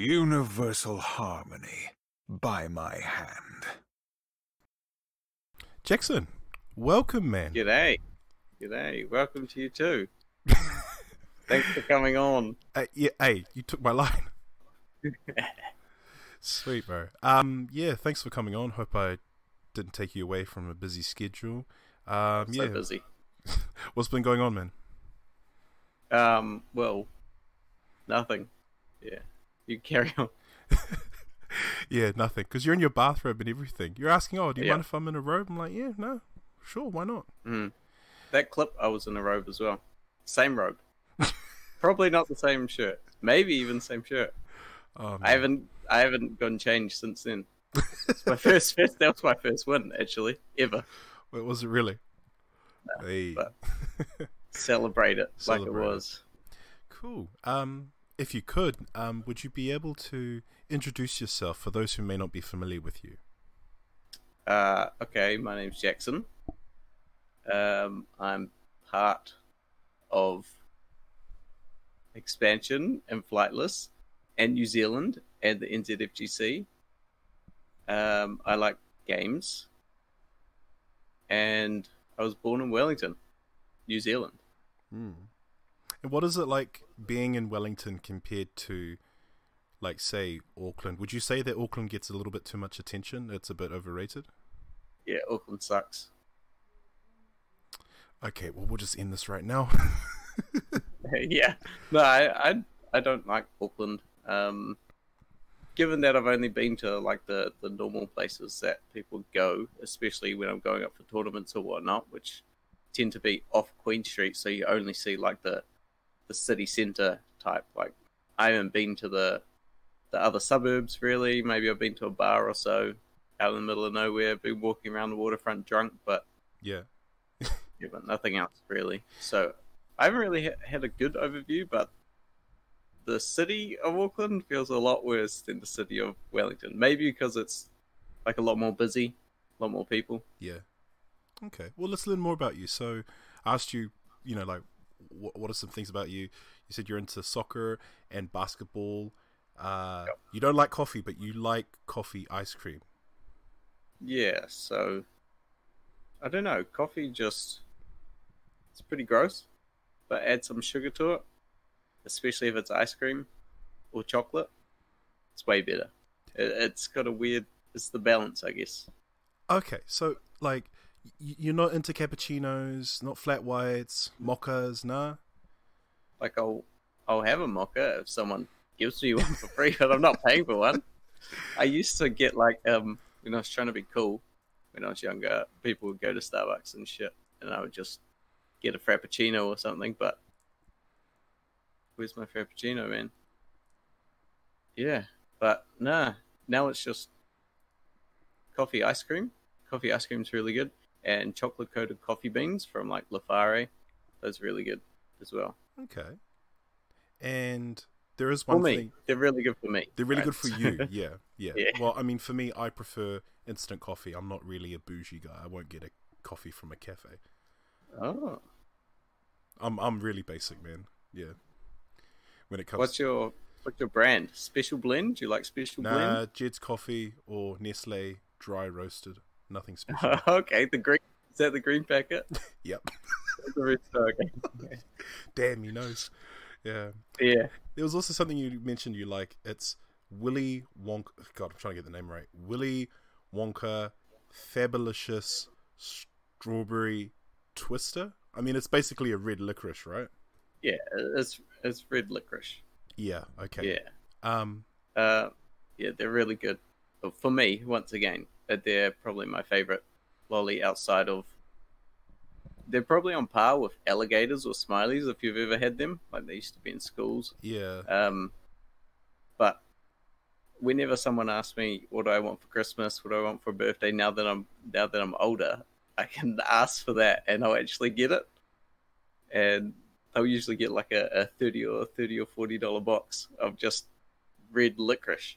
Universal harmony by my hand. Jackson, welcome, man. G'day. G'day. Welcome to you too. Thanks for coming on. Uh, yeah, hey, you took my line. Sweet, bro. Um, yeah, thanks for coming on. Hope I didn't take you away from a busy schedule. Um, So yeah, busy. what's been going on, man? Um, well, nothing. Yeah. You carry on. Yeah, nothing. Because you're in your bathrobe and everything. You're asking, oh, do you Yeah. mind if I'm in a robe? I'm like, yeah, no, sure, why not? Mm. That clip, I was in a robe as well. Same robe. Probably not the same shirt. Maybe even same shirt. Oh, I haven't I haven't gone changed since then. It's my first, first that was my first win actually ever. What was it really? hey, but- Celebrate it like it Celebrate it. was. cool. Um, if you could, um, would you be able to introduce yourself for those who may not be familiar with you? Uh, okay, my name's Jackson. Um, I'm part of expansion and flightless and New Zealand and the NZFGC. Um, I like games, and I was born in Wellington, New Zealand. Hmm. And what is it like being in Wellington compared to, like, say, Auckland? Would you say that Auckland gets a little bit too much attention? It's a bit overrated? Yeah, Auckland sucks. Okay, well, we'll just end this right now. yeah, no, I, I, I don't like Auckland. Um, given that I've only been to like the the normal places that people go, especially when I'm going up for tournaments or whatnot, which tend to be off Queen Street, so you only see like the the city centre type. Like I haven't been to the the other suburbs really. Maybe I've been to a bar or so out in the middle of nowhere. Been walking around the waterfront drunk, but yeah. yeah, but nothing else really. So I haven't really ha- had a good overview, but the city of Auckland feels a lot worse than the city of Wellington. Maybe because it's like a lot more busy, a lot more people. Yeah. Okay. Well, let's learn more about you. So, I asked you, you know, like, what, what are some things about you? You said you're into soccer and basketball. Uh, Yep. You don't like coffee, but you like coffee ice cream. Yeah, so I don't know. Coffee just it's pretty gross, but add some sugar to it, especially if it's ice cream or chocolate. It's way better. It, it's got a weird. It's the balance, I guess. Okay. So, like, you're not into cappuccinos, not flat whites, mochas, nah? Like I'll I'll have a mocha if someone gives me one for free, but I'm not paying for one. I used to get like um when I was trying to be cool when I was younger, people would go to Starbucks and shit, and I would just get a frappuccino or something. But where's my frappuccino, man? Yeah, but nah. Now it's just coffee ice cream. Coffee ice cream's really good, and chocolate coated coffee beans from like Lafare. Those are really good as well. Okay. And there is one thing. they're really good for me. They're really right? good for you. Yeah, yeah. Yeah. Well, I mean, for me, I prefer instant coffee. I'm not really a bougie guy. I won't get a coffee from a cafe. oh, I'm I'm really basic, man. Yeah. When it comes what's your what's your brand? Special blend? Do you like special blend? nah, Jed's coffee or Nestle dry roasted. Nothing special. okay, the green is that the green packet? yep. Okay. Damn, he knows. Yeah. Yeah, There was also something you mentioned you like. It's Willy Wonka. God, I'm trying to get the name right. Willy Wonka Fabulous Strawberry Twister. I mean, it's basically a red licorice, right? yeah, it's it's red licorice. Yeah. Okay. Yeah, Um. uh, yeah, they're really good. For me, once again, they're probably my favorite lolly outside of. They're probably on par with alligators or smileys if you've ever had them. Like they used to be in schools. Yeah. Um, but whenever someone asks me what do I want for Christmas, what do I want for a birthday, now that I'm now that I'm older, I can ask for that and I'll actually get it. And they'll usually get like a, a thirty or thirty or forty dollar box of just red licorice,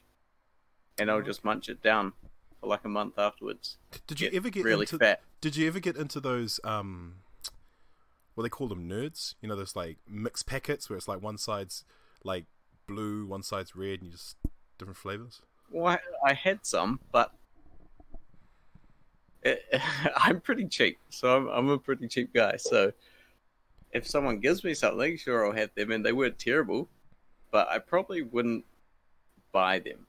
and I'll just munch it down for like a month afterwards. Did you Get ever get really into? fat? Did you ever get into those? Um. What they call them nerds? You know, those like mixed packets where it's like one side's like blue, one side's red, and you just different flavors? Well, I, I had some, but it, I'm pretty cheap, so I'm, I'm a pretty cheap guy. So if someone gives me something, sure, I'll have them, and they weren't terrible, but I probably wouldn't buy them,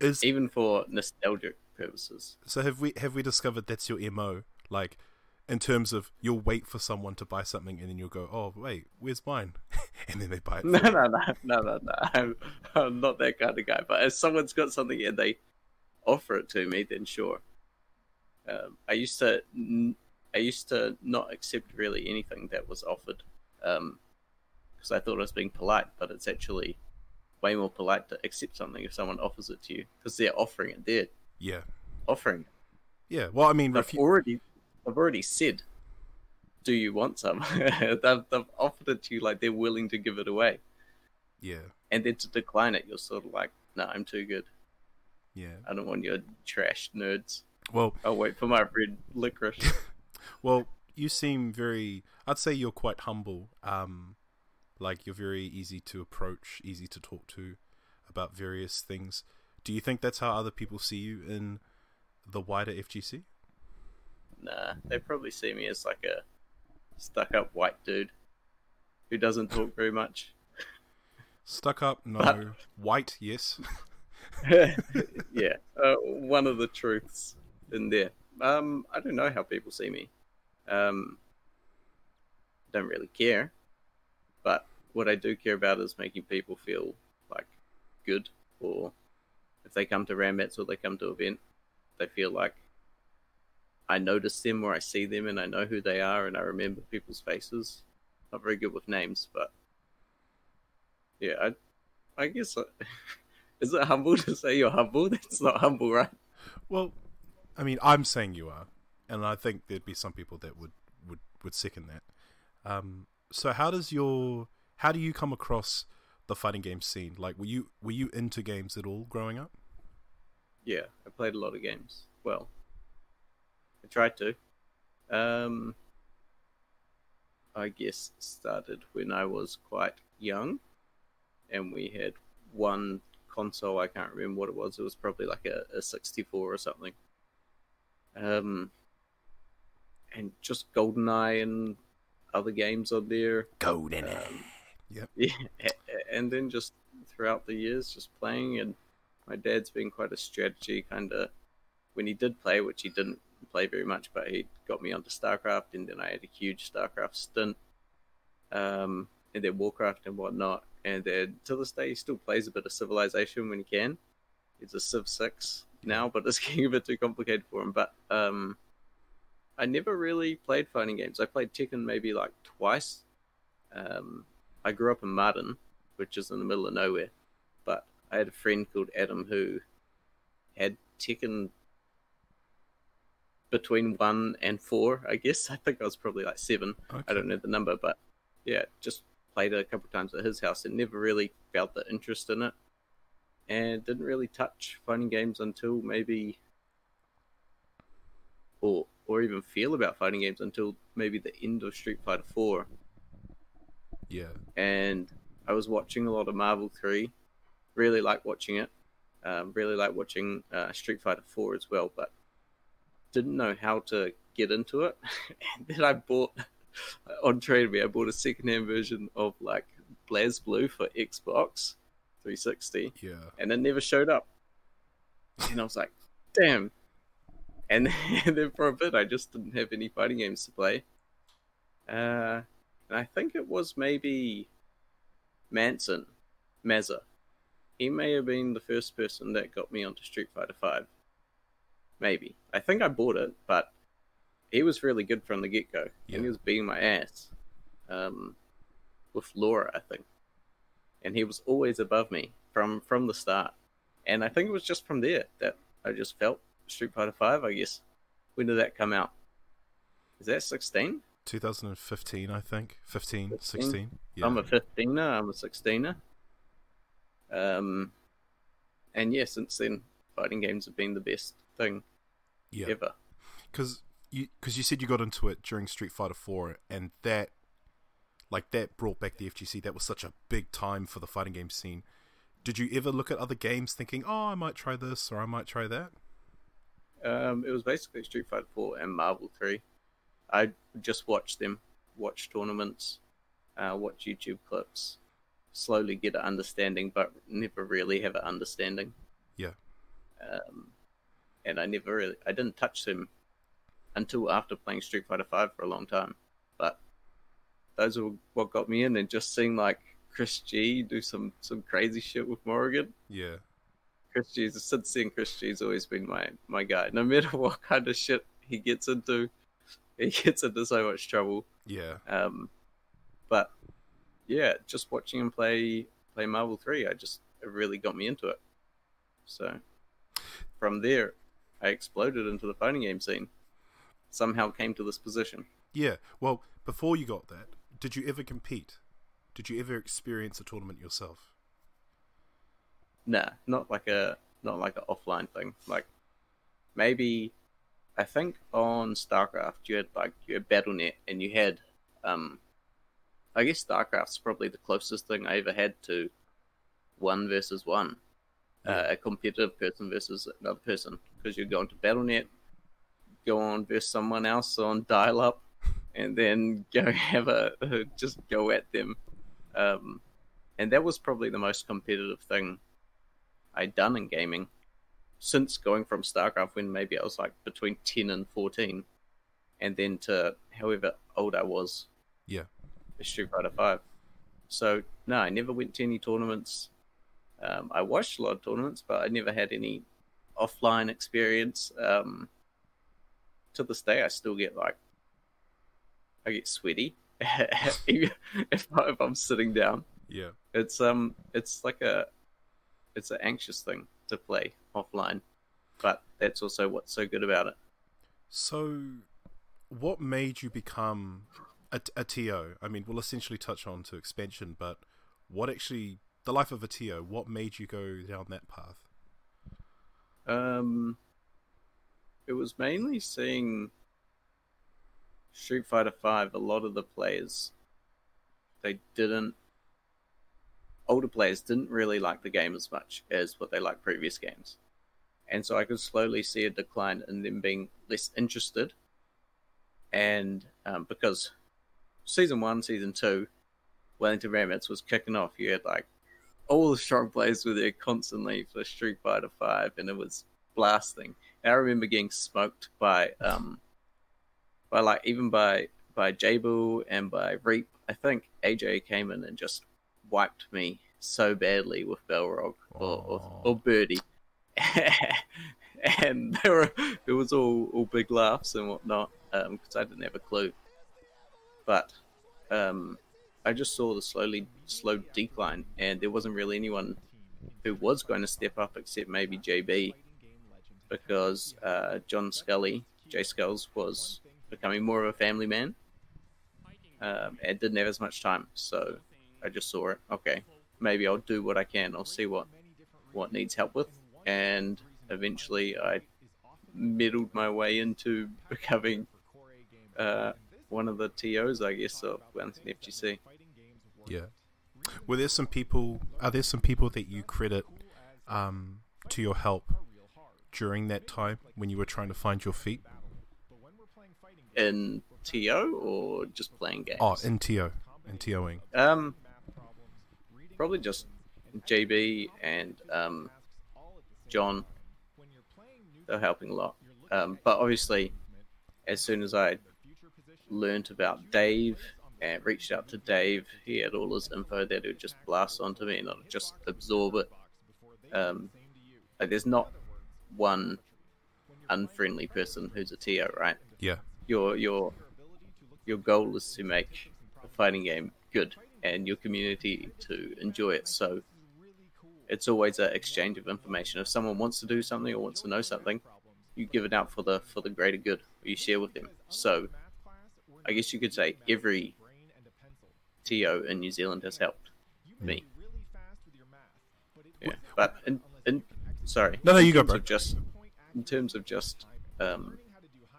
Is even for nostalgic purposes. so have we have we discovered that's your mo? Like, in terms of you'll wait for someone to buy something and then you'll go, oh wait, where's mine? and then they buy it. No, no, no, no, no, no. I'm, I'm not that kind of guy. But if someone's got something and they offer it to me, then sure. Um, I used to, n- I used to not accept really anything that was offered, because I thought I was being polite. But it's actually way more polite to accept something if someone offers it to you, because they're offering it. They're Yeah, offering it. yeah. Well, I mean, They've refu- already, I've already said, "Do you want some?" they've, they've offered it to you like they're willing to give it away. yeah, and then to decline it, you're sort of like, "No, I'm too good. yeah. I don't want your trash nerds. Well, I'll wait for my red licorice." Well, you seem very. I'd say you're quite humble. Um, like you're very easy to approach, easy to talk to about various things. Do you think that's how other people see you in the wider FGC? nah, they probably see me as like a stuck-up white dude who doesn't talk very much. Stuck up, no. But- White, yes. yeah, uh, one of the truths in there. Um, I don't know how people see me. Um, don't really care, but what I do care about is making people feel like good, or if they come to Rambats or they come to event, they feel like I notice them or I see them and I know who they are and I remember people's faces. Not very good with names, but yeah, I, I guess. Is it humble to say you're humble? That's not humble, right? Well, I mean, I'm saying you are, and I think there'd be some people that would would would second that. Um, so how does your how do you come across the fighting game scene? Like, were you were you into games at all growing up? Yeah, I played a lot of games. Well, I tried to. Um, I guess started when I was quite young, and we had one console. I can't remember what it was. It was probably like a, a 64 or something. Um, and just GoldenEye and other games on there. Golden Um, Yep. yeah, and then just throughout the years, just playing. And my dad's been quite a strategy kind of. When he did play, which he didn't play very much, but he got me onto StarCraft, and then I had a huge StarCraft stint, um, and then Warcraft and whatnot. And then to this day, he still plays a bit of Civilization when he can. He's a Civ Six now, but it's getting a bit too complicated for him. But um, I never really played fighting games. I played Tekken maybe like twice. Um, I grew up in Martin, which is in the middle of nowhere, but I had a friend called Adam who had Tekken between one and four, I guess. I think I was probably like seven. Okay. I don't know the number, but yeah, just played it a couple times at his house and never really felt the interest in it. And didn't really touch fighting games until maybe or or even feel about fighting games until maybe the end of Street Fighter Four. Yeah. And I was watching a lot of Marvel Three. Really like watching it. Um, really like watching uh, Street Fighter Four as well, but didn't know how to get into it. and then I bought on Trade Me, I bought a secondhand version of like BlazBlue for Xbox 360 Yeah. and it never showed up. And I was like, damn. And, and then for a bit, I just didn't have any fighting games to play. Uh, and I think it was maybe Manson, Mazza. He may have been the first person that got me onto Street Fighter Five. Maybe. I think I bought it, but he was really good from the get go. Yeah. And he was beating my ass. Um, with Laura, I think and he was always above me from from the start. And I think it was just from there that I just felt Street Fighter Five. I guess. When did that come out? Is that sixteen? 2015, I think. 15, 15? 16. Yeah. I'm a fifteen-er. I'm a sixteen-er. Um, and yeah, since then, fighting games have been the best thing yeah. ever. Because you, cause you said you got into it during Street Fighter 4, and that, like, that brought back the FGC. That was such a big time for the fighting game scene. Did you ever look at other games thinking, "Oh, I might try this or I might try that"? Um, it was basically Street Fighter 4 and Marvel 3. I just watched them, watch tournaments, uh, watch YouTube clips, slowly get an understanding, but never really have an understanding. Yeah. Um, and I never really, I didn't touch them until after playing Street Fighter 5 for a long time. But those are what got me in, and just seeing like Chris G do some some crazy shit with Morrigan. Yeah. Chris G's since seeing Chris G's always been my my guy. No matter what kind of shit he gets into, he gets into so much trouble. Yeah. Um, but yeah, just watching him play play Marvel Three, I just it really got me into it. So from there, I exploded into the fighting game scene. Somehow came to this position. Yeah. Well, before you got that, did you ever compete? Did you ever experience a tournament yourself? Nah, not like a not like an offline thing. Like maybe I think on StarCraft you had like you had BattleNet and you had um I guess StarCraft's probably the closest thing I ever had to one versus one. Uh, a competitive person versus another person because you're going to BattleNet, go on versus someone else on dial up, and then go have a just go at them. Um, and that was probably the most competitive thing I'd done in gaming since going from StarCraft when maybe I was like between 10 and 14 and then to however old I was. Yeah. Street Fighter 5 so no I never went to any tournaments. Um, I watched a lot of tournaments but I never had any offline experience. Um, to this day I still get like I get sweaty if, if I'm sitting down. Yeah. it's um it's like a it's an anxious thing to play offline but that's also what's so good about it So, what made you become a, a TO? I mean, we'll essentially touch on to expansion, but what actually the life of a TO? What made you go down that path? um it was mainly seeing street fighter 5 a lot of the players they didn't older players didn't really like the game as much as what they liked previous games and so I could slowly see a decline in them being less interested. And um, because season one, season two, Wellington Rambats was kicking off, you had like all the strong players were there constantly for Street Fighter Five, and it was blasting. And I remember getting smoked by um, by like even by by Jabu and by Reap. I think AJ came in and just wiped me so badly with Balrog or, or, or Birdie. and there were it was all all big laughs and whatnot because I didn't have a clue. But um, I just saw the slowly slow decline, and there wasn't really anyone who was going to step up except maybe JB, because uh, John Scully, Jay Skulls, was becoming more of a family man, um, and didn't have as much time. So I just saw it. Okay, maybe I'll do what I can. I'll see what what needs help with and eventually I meddled my way into becoming uh, one of the TOs, I guess, of Wellington FGC. Yeah. Were there some people? Are there some people that you credit um, to your help during that time when you were trying to find your feet? In TO or just playing games? Oh, in TO, in TOing. Um, probably just JB and um, John. They're helping a lot. Um, but obviously, as soon as I learned about Dave and reached out to Dave, he had all his info that would just blast onto me and I'd just absorb it. Um, like there's not one unfriendly person who's a TO, right? Yeah. Your your your goal is to make a fighting game good and your community to enjoy it. So it's always an exchange of information. If someone wants to do something or wants to know something, you give it out for the for the greater good. Or you share with them. So, I guess you could say every TO in New Zealand has helped me. Yeah, but in, in sorry, No, no, you go, terms bro. of Just in terms of just um,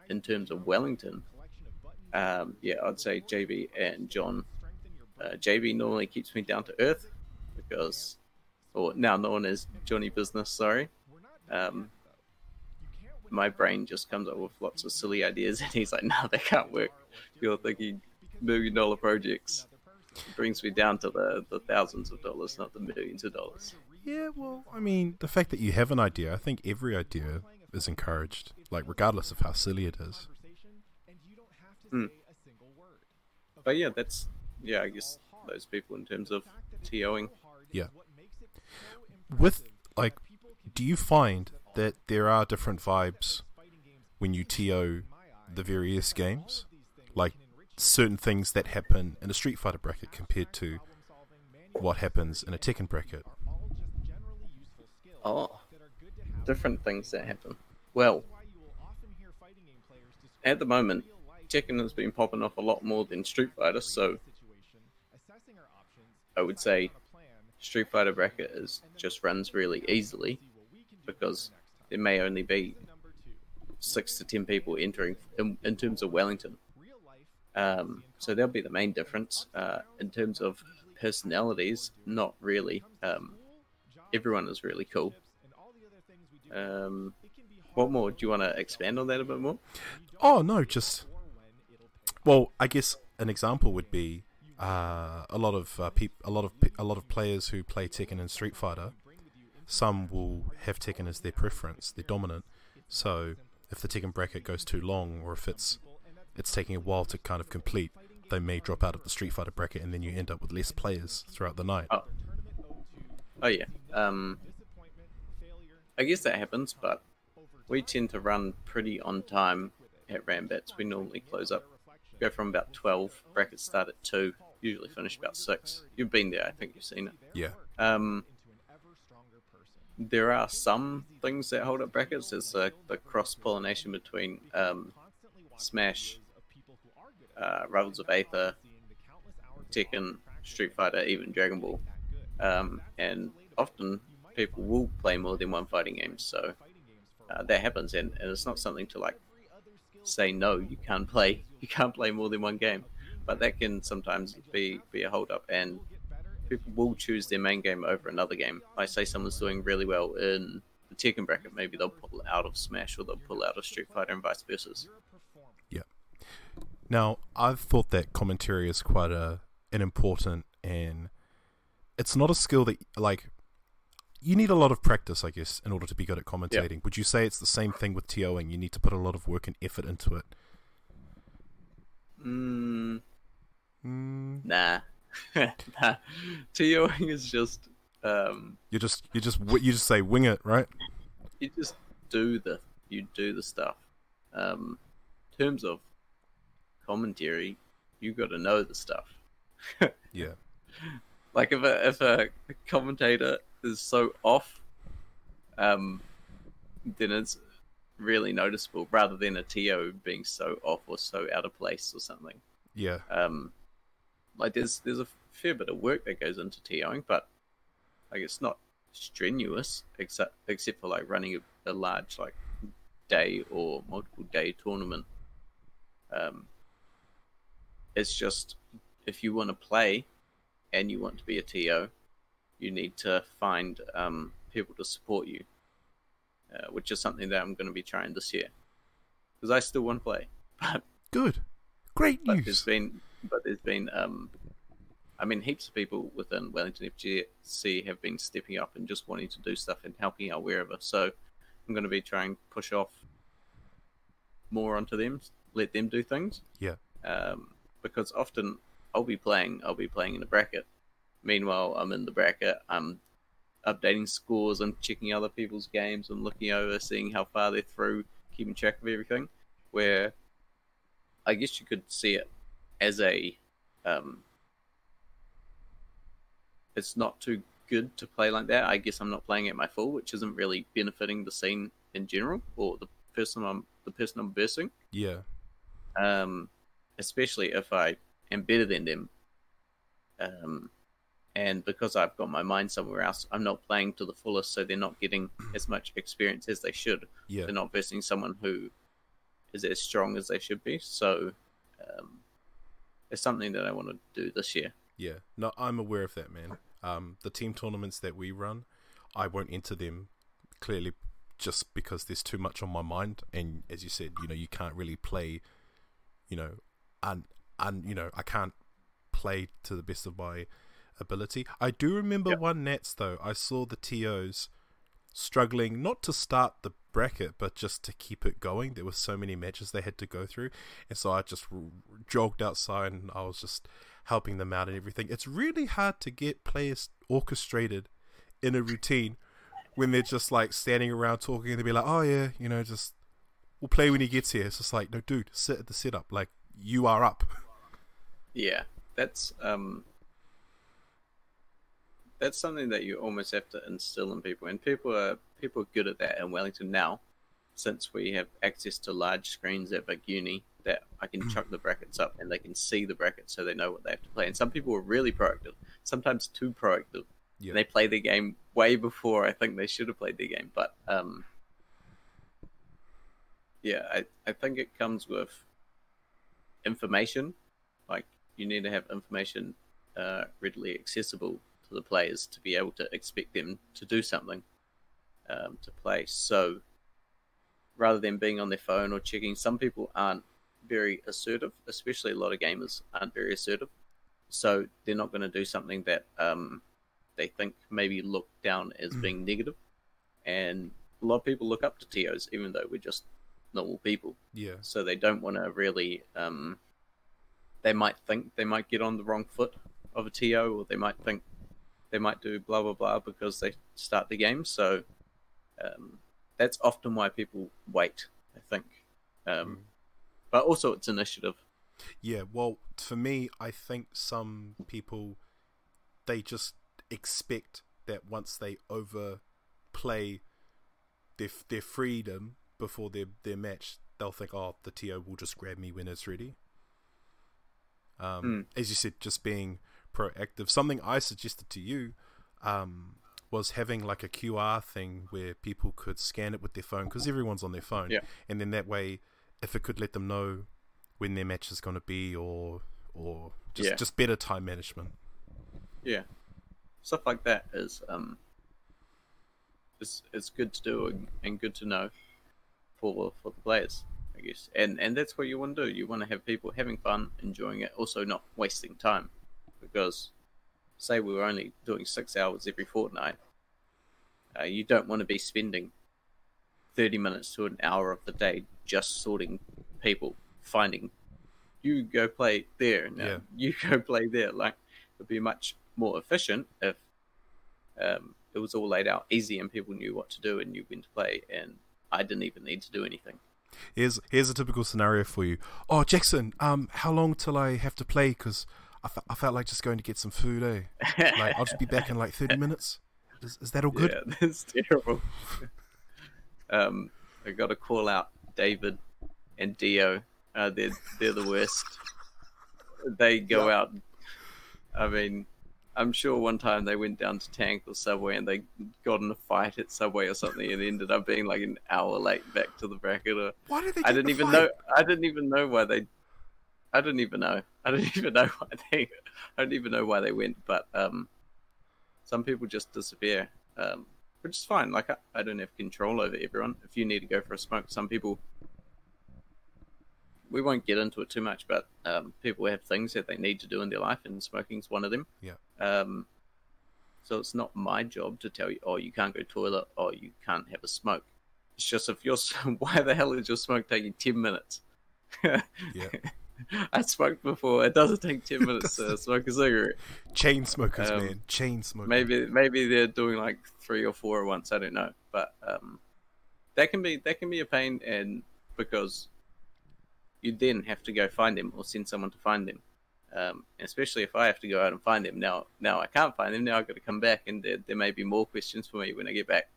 in terms of Wellington, um, yeah, I'd say JB and John. Uh, JB normally keeps me down to earth because or now known as Johnny Business. Sorry. Um, my brain just comes up with lots of silly ideas, and he's like, "No, they can't work. You're thinking million dollar projects." It brings me down to the, the thousands of dollars, not the millions of dollars. Yeah, well, I mean, the fact that you have an idea, I think every idea is encouraged, like regardless of how silly it is. Hmm. But yeah, that's yeah, I guess those people in terms of TOing. Yeah. With like, do you find that there are different vibes when you TO the various games? Like certain things that happen in a Street Fighter bracket compared to what happens in a Tekken bracket. Oh, different things that happen. Well, at the moment, Tekken has been popping off a lot more than Street Fighter, so I would say Street Fighter bracket is just runs really easily because there may only be six to ten people entering in, in terms of Wellington. Um, so that'll be the main difference. Uh, in terms of personalities, not really. Um, everyone is really cool. Um, what more? Do you want to expand on that a bit more? Oh no, just well, I guess an example would be uh, a lot of uh, peop- a lot of pe- a lot of players who play Tekken and Street Fighter. Some will have Tekken as their preference, their dominant. So if the Tekken bracket goes too long, or if it's it's taking a while to kind of complete, they may drop out of the Street Fighter bracket, and then you end up with less players throughout the night. Oh, oh yeah. Um, I guess that happens, but we tend to run pretty on time at Rambats. We normally close up, go from about 12, brackets start at 2, usually finish about 6. You've been there, I think you've seen it. Yeah, Um, there are some things that hold up brackets. There's the, the cross pollination between um, Smash, uh, Rivals of Aether, Tekken, Street Fighter, even Dragon Ball. Um, and often people will play more than one fighting game, so uh, that happens, and, and it's not something to like say no, you can't play, you can't play more than one game, but that can sometimes be be a hold up, and people will choose their main game over another game. I say someone's doing really well in the Tekken bracket, maybe they'll pull out of Smash or they'll pull out of Street Fighter, and vice versa. yeah. Now I've thought that commentary is quite a an important and it's not a skill that like you need a lot of practice, I guess, in order to be good at commentating. Would you say it's the same thing with TOing? You need to put a lot of work and effort into it. Mm, Mm, nah, nah. TOing is just um, you just you just you just say wing it, right? you just do the you do the stuff. Um, in terms of commentary, you got to know the stuff. Yeah. Like if a if a commentator is so off, um, then it's really noticeable rather than a TO being so off or so out of place or something. Yeah. Um, like there's there's a fair bit of work that goes into TOing, but like it's not strenuous except except for like running a, a large like day or multiple day tournament. Um, it's just if you want to play and you want to be a TO, you need to find um, people to support you, uh, which is something that I'm going to be trying this year because I still want to play, but Good. Great but there's news. been but there's been um I mean heaps of people within Wellington FGC have been stepping up and just wanting to do stuff and helping out wherever. So I'm going to be trying to push off more onto them, let them do things. Yeah. Um, because often I'll be playing, I'll be playing in a bracket. Meanwhile, I'm in the bracket. I'm updating scores and checking other people's games and looking over, seeing how far they're through, keeping track of everything. Where I guess you could see it as a um, it's not too good to play like that. I guess I'm not playing at my full, which isn't really benefiting the scene in general or the person I'm the person I'm versing. Yeah. Um, especially if I am better than them. Um, and because I've got my mind somewhere else, I'm not playing to the fullest, so they're not getting as much experience as they should Yeah. they're not versing someone who is as strong as they should be. So um, something that I want to do this year. Yeah. No, I'm aware of that, man. Um, the team tournaments that we run, I won't enter them clearly just because there's too much on my mind. And as you said, you know, you can't really play, you know, and and you know, I can't play to the best of my ability. I do remember Yep. one Nets though. I saw the TOs struggling not to start the bracket, but just to keep it going. There were so many matches they had to go through, and so I just r- jogged outside and I was just helping them out and everything. It's really hard to get players orchestrated in a routine when they're just like standing around talking and they'll be like, "Oh yeah, you know, just we'll play when he gets here." It's just like, no, dude, sit at the setup. Like you are up. Yeah, that's um, that's something that you almost have to instill in people, and people are people are good at that in Wellington now, since we have access to large screens at Big Uni. That I can chuck the brackets up and they can see the brackets, so they know what they have to play. And some people are really proactive, sometimes too proactive. They play the game way before I think they should have played the game, but um, yeah, I, I think it comes with information. Like you need to have information uh, readily accessible to the players to be able to expect them to do something um, to play. So rather than being on their phone or checking, some people aren't very assertive, especially a lot of gamers aren't very assertive. So they're not going to do something that um, they think maybe look down as being negative. And a lot of people look up to TOs, even though we're just normal people Yeah. so they don't want to really um, they might think they might get on the wrong foot of a to or they might think they might do blah blah blah because they start the game so um, that's often why people wait i think um, but also it's initiative Yeah, well, for me, I think some people they just expect that once they overplay their their freedom before their their match, they'll think, "Oh, the TO will just grab me when it's ready." Um, Hmm. As you said, just being proactive. Something I suggested to you um, was having like a QR thing where people could scan it with their phone because everyone's on their phone, Yeah. and then that way, if it could let them know when their match is going to be, or or just Yeah. just better time management. yeah stuff like that is um is it's good to do and, and good to know for for the players i guess and and that's what you want to do you want to have people having fun enjoying it also not wasting time because say we were only doing six hours every fortnight uh, you don't want to be spending 30 minutes to an hour of the day just sorting people finding you go play there now Yeah. you go play there like it'd be much more efficient if um, it was all laid out easy and people knew what to do and knew when to play and I didn't even need to do anything. Here's here's a typical scenario for you. Oh, Jackson, um, how long till I have to play? Because I, fe- I felt like just going to get some food. Eh, like I'll just be back in like thirty minutes. Is, is that all good? Yeah, that's terrible. um, I got to call out David and Dio. Uh, they're they're the worst. They go out. I mean, I'm sure one time they went down to Tank or Subway and they got in a fight at Subway or something and ended up being like an hour late back to the bracket. Or Why did they? I didn't even fight? know. I didn't even know why they. I didn't even know. I didn't even know why they. I don't even know why they went. But um, some people just disappear, um, which is fine. Like I, I don't have control over everyone. If you need to go for a smoke, some people. We won't get into it too much, but um, people have things that they need to do in their life, and smoking's one of them. Yeah. Um, so it's not my job to tell you, oh, you can't go toilet, or you can't have a smoke. It's just if you're, why the hell is your smoke taking ten minutes? Yeah. I smoked before. It doesn't take ten minutes to smoke a cigarette. Chain smokers, Um, man. Chain smokers. Maybe maybe they're doing like three or four at once. I don't know, but um, that can be that can be a pain, and because you then have to go find them or send someone to find them. Um, especially if I have to go out and find them now. Now I can't find them. Now I've got to come back, and there, there may be more questions for me when I get back.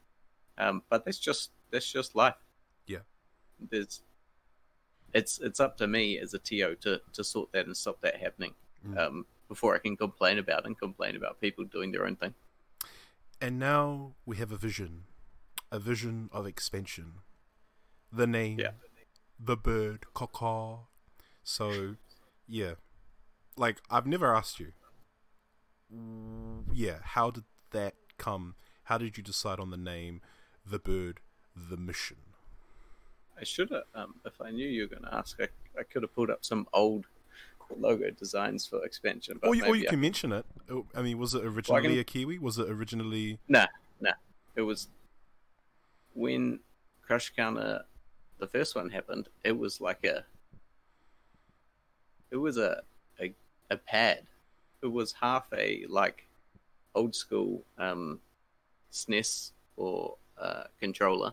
Um, but that's just that's just life. Yeah. There's it's it's up to me as a TO to to sort that and stop that happening. Mm. Um, before I can complain about and complain about people doing their own thing. And now we have a vision, a vision of expansion. The name, Yeah. the bird, caw. So, yeah, like I've never asked you, yeah, how did that come? How did you decide on the name, the bird, the mission? I should have, um, if I knew you were going to ask, I, I could have pulled up some old logo designs for expansion. But Or you, or you I- can mention it. Oh, I mean, was it originally can- a Kiwi? Was it originally? Nah, nah. It was when Crush Counter, the first one happened. It was like a, it was a a, a pad. It was half a like old school um, SNES or uh, controller,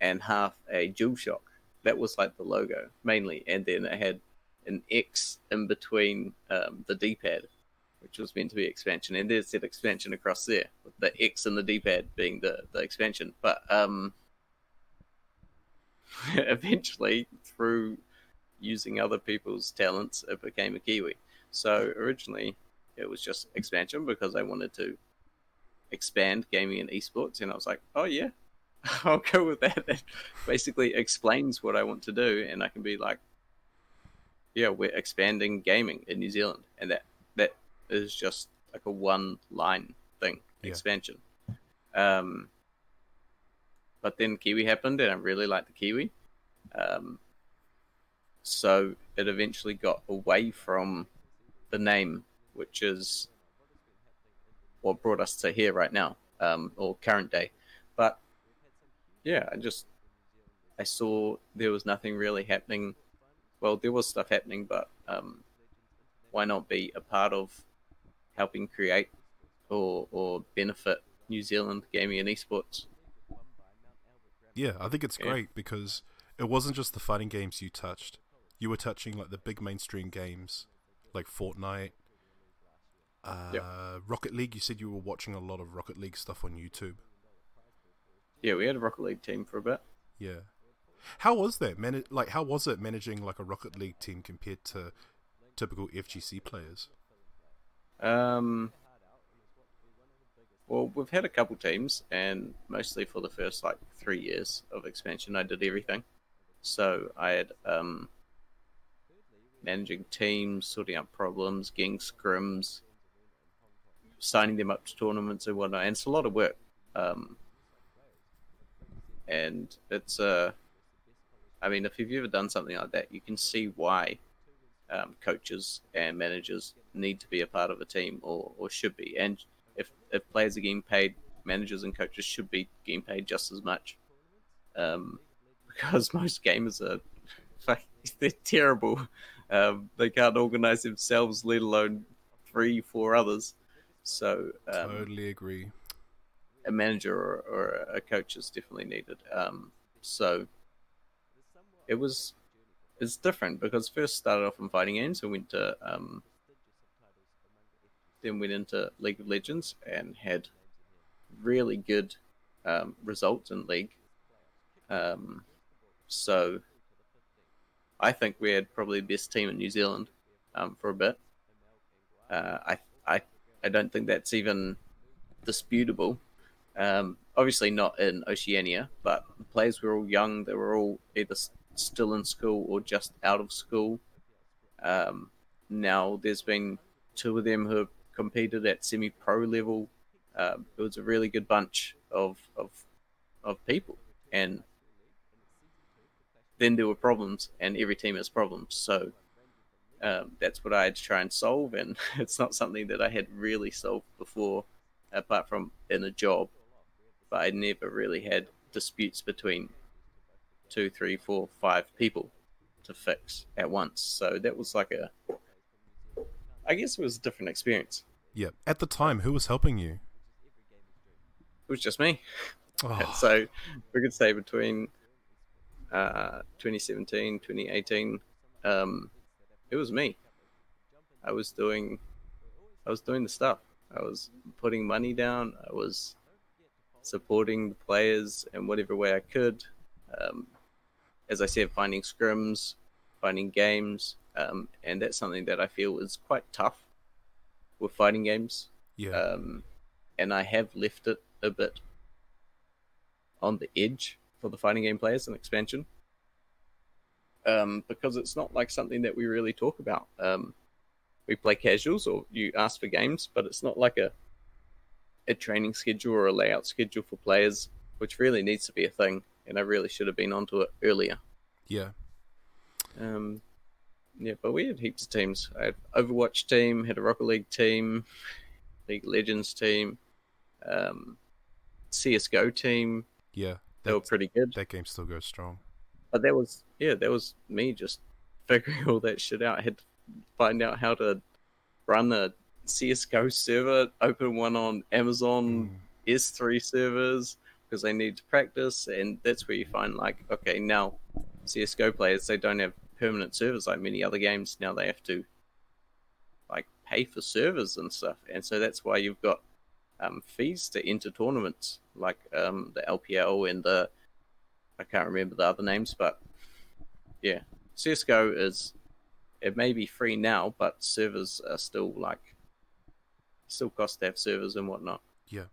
and half a DualShock. That was like the logo mainly, and then it had an X in between um, the D-pad which was meant to be expansion, and there's that expansion across there, with the X and the D-pad being the, the expansion. But um, eventually, through using other people's talents, it became a Kiwi. So originally, it was just expansion because I wanted to expand gaming and esports, and I was like, oh yeah, I'll go with that. That basically explains what I want to do, and I can be like, yeah, we're expanding gaming in New Zealand, and that that is just like a one line thing Yeah. expansion. Um, but then Kiwi happened, and I really liked the Kiwi. Um, so it eventually got away from the name, which is what brought us to here right now, um, or current day. Yeah, I just I saw there was nothing really happening. Well, there was stuff happening, but um, why not be a part of helping create or or benefit New Zealand gaming and esports? Yeah, I think it's Yeah. great because it wasn't just the fighting games you touched. You were touching like the big mainstream games, like Fortnite, uh, Rocket League. You said you were watching a lot of Rocket League stuff on YouTube. Yeah, we had a Rocket League team for a bit. Yeah. How was that? Man- like, how was it managing like a Rocket League team compared to typical FGC players? Um, well, we've had a couple teams, and mostly for the first like three years of expansion, I did everything. So I had um, managing teams, sorting out problems, getting scrims, signing them up to tournaments and whatnot. And it's a lot of work. Um, and it's uh, I mean, if you've ever done something like that, you can see why um, coaches and managers need to be a part of a team or, or should be. And if, if players are getting paid, managers and coaches should be getting paid just as much. Um, because most gamers are they're terrible. Um, they can't organize themselves, let alone three, four others. So um, totally agree. A manager or, or a coach is definitely needed. Um, so it was it's different because first started off in fighting games and went to um, then went into League of Legends and had really good um, results in League. Um, so I think we had probably the best team in New Zealand um, for a bit. Uh, I I I don't think that's even disputable. Um, obviously not in Oceania, but the players were all young. They were all either still in school or just out of school. Um, now there's been two of them who have competed at semi-pro level. Um, it was a really good bunch of of of people, and then there were problems, and every team has problems. So um, that's what I had to try and solve, and it's not something that I had really solved before, apart from in a job. But I never really had disputes between two, three, four, five people to fix at once. So that was like a, I guess it was a different experience. Yeah. At the time, who was helping you? It was just me. Oh, so we could say between uh, 2017 2018 um, it was me i was doing i was doing the stuff i was putting money down i was supporting the players in whatever way i could um, as i said finding scrims finding games um, and that's something that i feel is quite tough with fighting games yeah. um, and I have left it a bit on the edge for the fighting game players and expansion, um, because it's not like something that we really talk about. Um, we play casuals or you ask for games, but it's not like a a training schedule or a layout schedule for players, which really needs to be a thing. And I really should have been onto it earlier. Yeah. Um, yeah, but we had heaps of teams. I had Overwatch team, had a Rocket League team, League Legends team, um, CS:GO team. Yeah. They were pretty good. that game still goes strong. But that was yeah, that was me just figuring all that shit out. I had to find out how to run a CS:GO server, open one on Amazon S3 servers because they need to practice, and that's where you find like okay now CS:GO players they don't have permanent servers like many other games. Now they have to like pay for servers and stuff, and so that's why you've got um, fees to enter tournaments like um, the LPL and the I can't remember the other names, but yeah, CS:GO is it may be free now, but servers are still like still cost to have servers and whatnot. Yeah.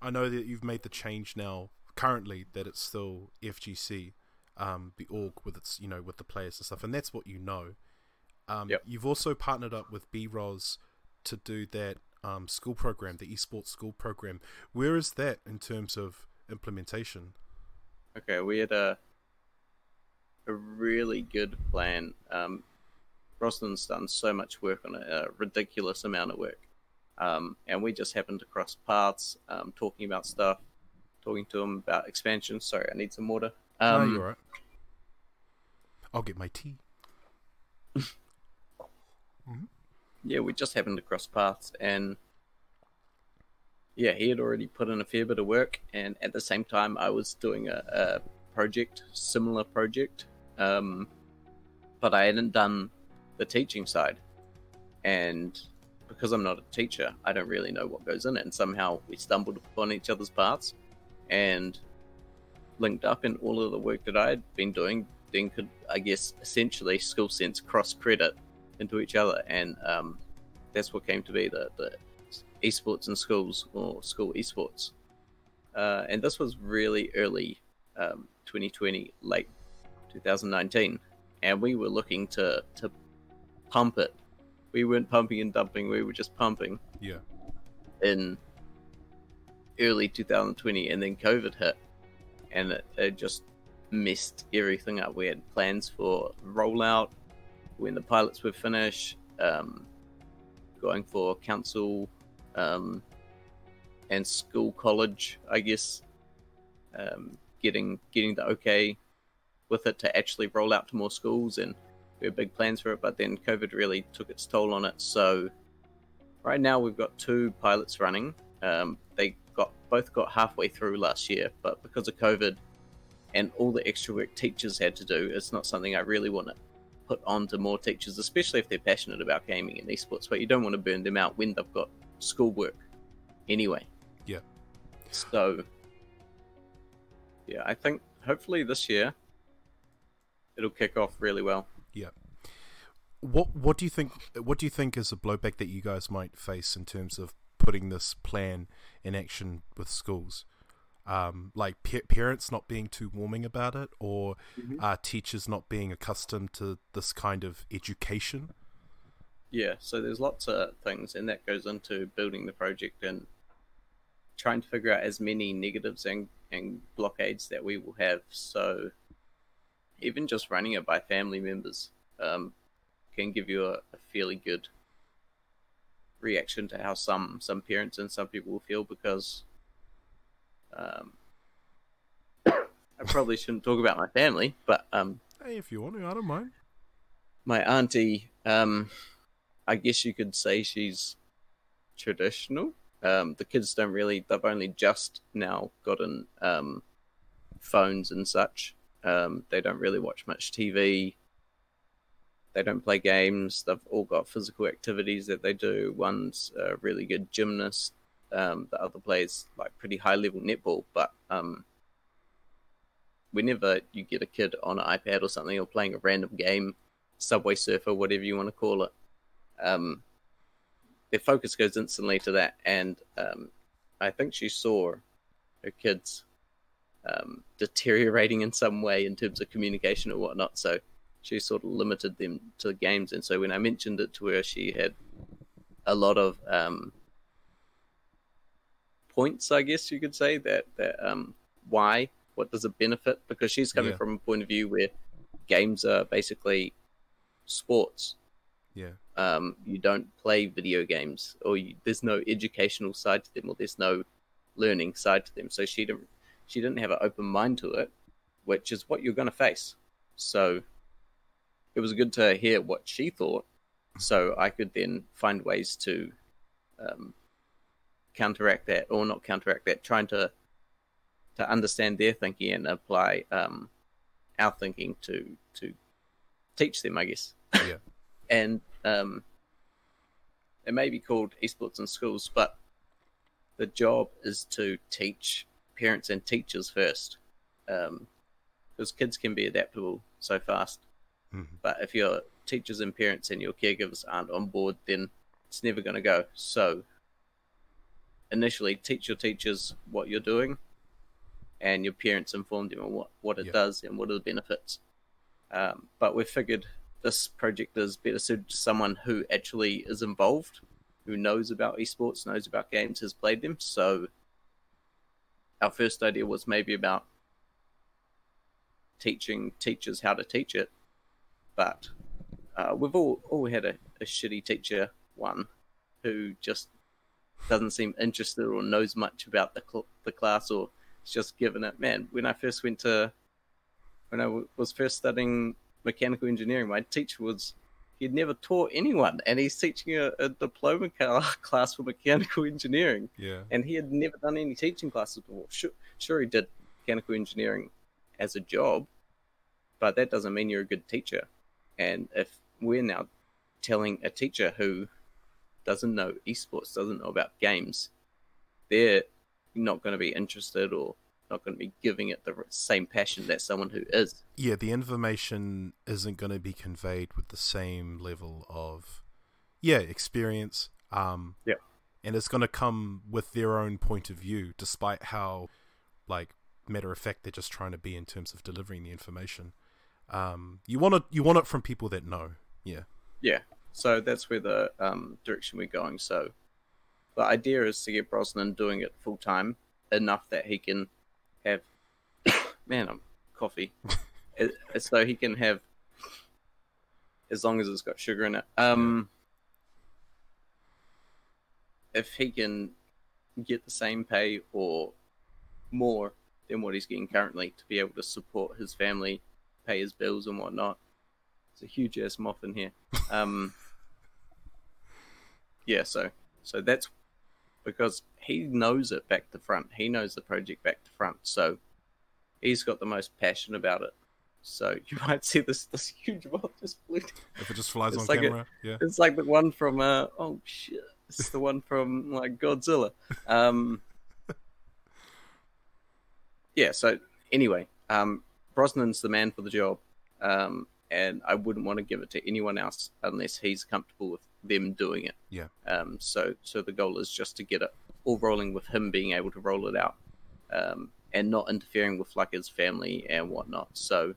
I know that you've made the change now, currently, that it's still FGC, um, the org with its, you know, with the players and stuff, and that's what you know. Um, Yep. You've also partnered up with BROS to do that um, school program, the esports school program. Where is that in terms of implementation? Okay, we had a a really good plan. Um, Roslyn's done so much work on it, a ridiculous amount of work, um, and we just happened to cross paths, um, talking about stuff, talking to him about expansion. Sorry, I need some water. no, Um, you're right. I'll get my tea. yeah, we just happened to cross paths, and yeah, he had already put in a fair bit of work, and at the same time, I was doing a, a project, similar project, um, but I hadn't done the teaching side, and because I'm not a teacher, I don't really know what goes in it, and somehow we stumbled upon each other's paths, and linked up, in all of the work that I had been doing then could, I guess, essentially school sense cross credit into each other, and um, that's what came to be the, the esports in schools or school esports. Uh, and this was really early um, 2020, late 2019, and we were looking to to pump it. We weren't pumping and dumping; we were just pumping Yeah. in early 2020, and then COVID hit, and it, it just messed everything up. We had plans for rollout when the pilots were finished, um, going for council um, and school college, I guess, um, getting getting the okay with it to actually roll out to more schools, and we had big plans for it. But then COVID really took its toll on it, so right now we've got two pilots running. Um, they got both got halfway through last year, but because of COVID and all the extra work teachers had to do, it's not something I really want to put on to more teachers, especially if they're passionate about gaming and esports. But you don't want to burn them out when they've got schoolwork anyway. Yeah. So, yeah, I think hopefully this year it'll kick off really well. What What do you think? What do you think is a blowback that you guys might face in terms of putting this plan in action with schools? Um, like pa- parents not being too warming about it, or uh, teachers not being accustomed to this kind of education. Yeah, so there's lots of things, and that goes into building the project and trying to figure out as many negatives and, and blockades that we will have. So even just running it by family members um, can give you a, a fairly good reaction to how some some parents and some people will feel because um, I probably shouldn't talk about my family, but um, Hey, if you want to, I don't mind. my auntie, um, I guess you could say she's traditional. Um, the kids don't really, they've only just now gotten um, phones and such. Um, they don't really watch much TV. They don't play games. They've all got physical activities that they do. One's a really good gymnast. Um, the other plays like pretty high level netball. But um, whenever you get a kid on an iPad or something or playing a random game, Subway Surfer, whatever you want to call it, um, their focus goes instantly to that. And um, I think she saw her kids um, deteriorating in some way in terms of communication or whatnot. So she sort of limited them to games. And so when I mentioned it to her, she had a lot of um, points, I guess you could say that that um, why, what does it benefit? Because she's coming Yeah. from a point of view where games are basically sports. Yeah. Um, you don't play video games, or you, there's no educational side to them, or there's no learning side to them. So she didn't she didn't have an open mind to it, which is what you're going to face. So it was good to hear what she thought, so I could then find ways to um, counteract that, or not counteract that, trying to to understand their thinking and apply um, our thinking to to teach them, I guess. Yeah. and um, it may be called esports in schools, but the job is to teach parents and teachers first, because kids can be adaptable so fast. Mhm. But if your teachers and parents and your caregivers aren't on board, then it's never going to go. So initially, teach your teachers what you're doing, and your parents inform them on what, what it Yeah. does and what are the benefits. Um, but we figured this project is better suited to someone who actually is involved, who knows about esports, knows about games, has played them. So our first idea was maybe about teaching teachers how to teach it, but uh, we've all all had a, a shitty teacher one who just doesn't seem interested or knows much about the cl- the class or is just given it. Man, when I first went to when I w- was first studying mechanical engineering, my teacher was he'd never taught anyone, and he's teaching a, a diploma ca- class for mechanical engineering, Yeah. and he had never done any teaching classes before. Sure, sure, he did mechanical engineering as a job, but that doesn't mean you're a good teacher. And if we're now telling a teacher who doesn't know esports, doesn't know about games, they're not going to be interested or not going to be giving it the same passion that someone who is. Yeah, the information isn't going to be conveyed with the same level of, yeah, experience. Um, Yeah. And it's going to come with their own point of view, despite how, like, matter of fact they're just trying to be in terms of delivering the information. Um, you want it, you want it from people that know. Yeah. Yeah. So that's where the um, direction we're going. So the idea is to get Brosnan doing it full time enough that he can have, man, I'm coffee, It- so he can have, as long as it's got sugar in it. Um, if he can get the same pay or more than what he's getting currently to be able to support his family, pay his bills and whatnot. It's a huge ass muffin here. Um, yeah, so so that's because he knows it back to front. He knows the project back to front. So he's got the most passion about it. So you might see this this huge moth just flew. If it just flies It's on like a- camera, yeah. It's like the one from uh oh shit. It's the one from like Godzilla. Um Yeah, so anyway, um Brosnan's the man for the job. Um and I wouldn't want to give it to anyone else unless he's comfortable with them doing it. Yeah. Um so so the goal is just to get it all rolling with him being able to roll it out. Um and not interfering with like his family and whatnot. So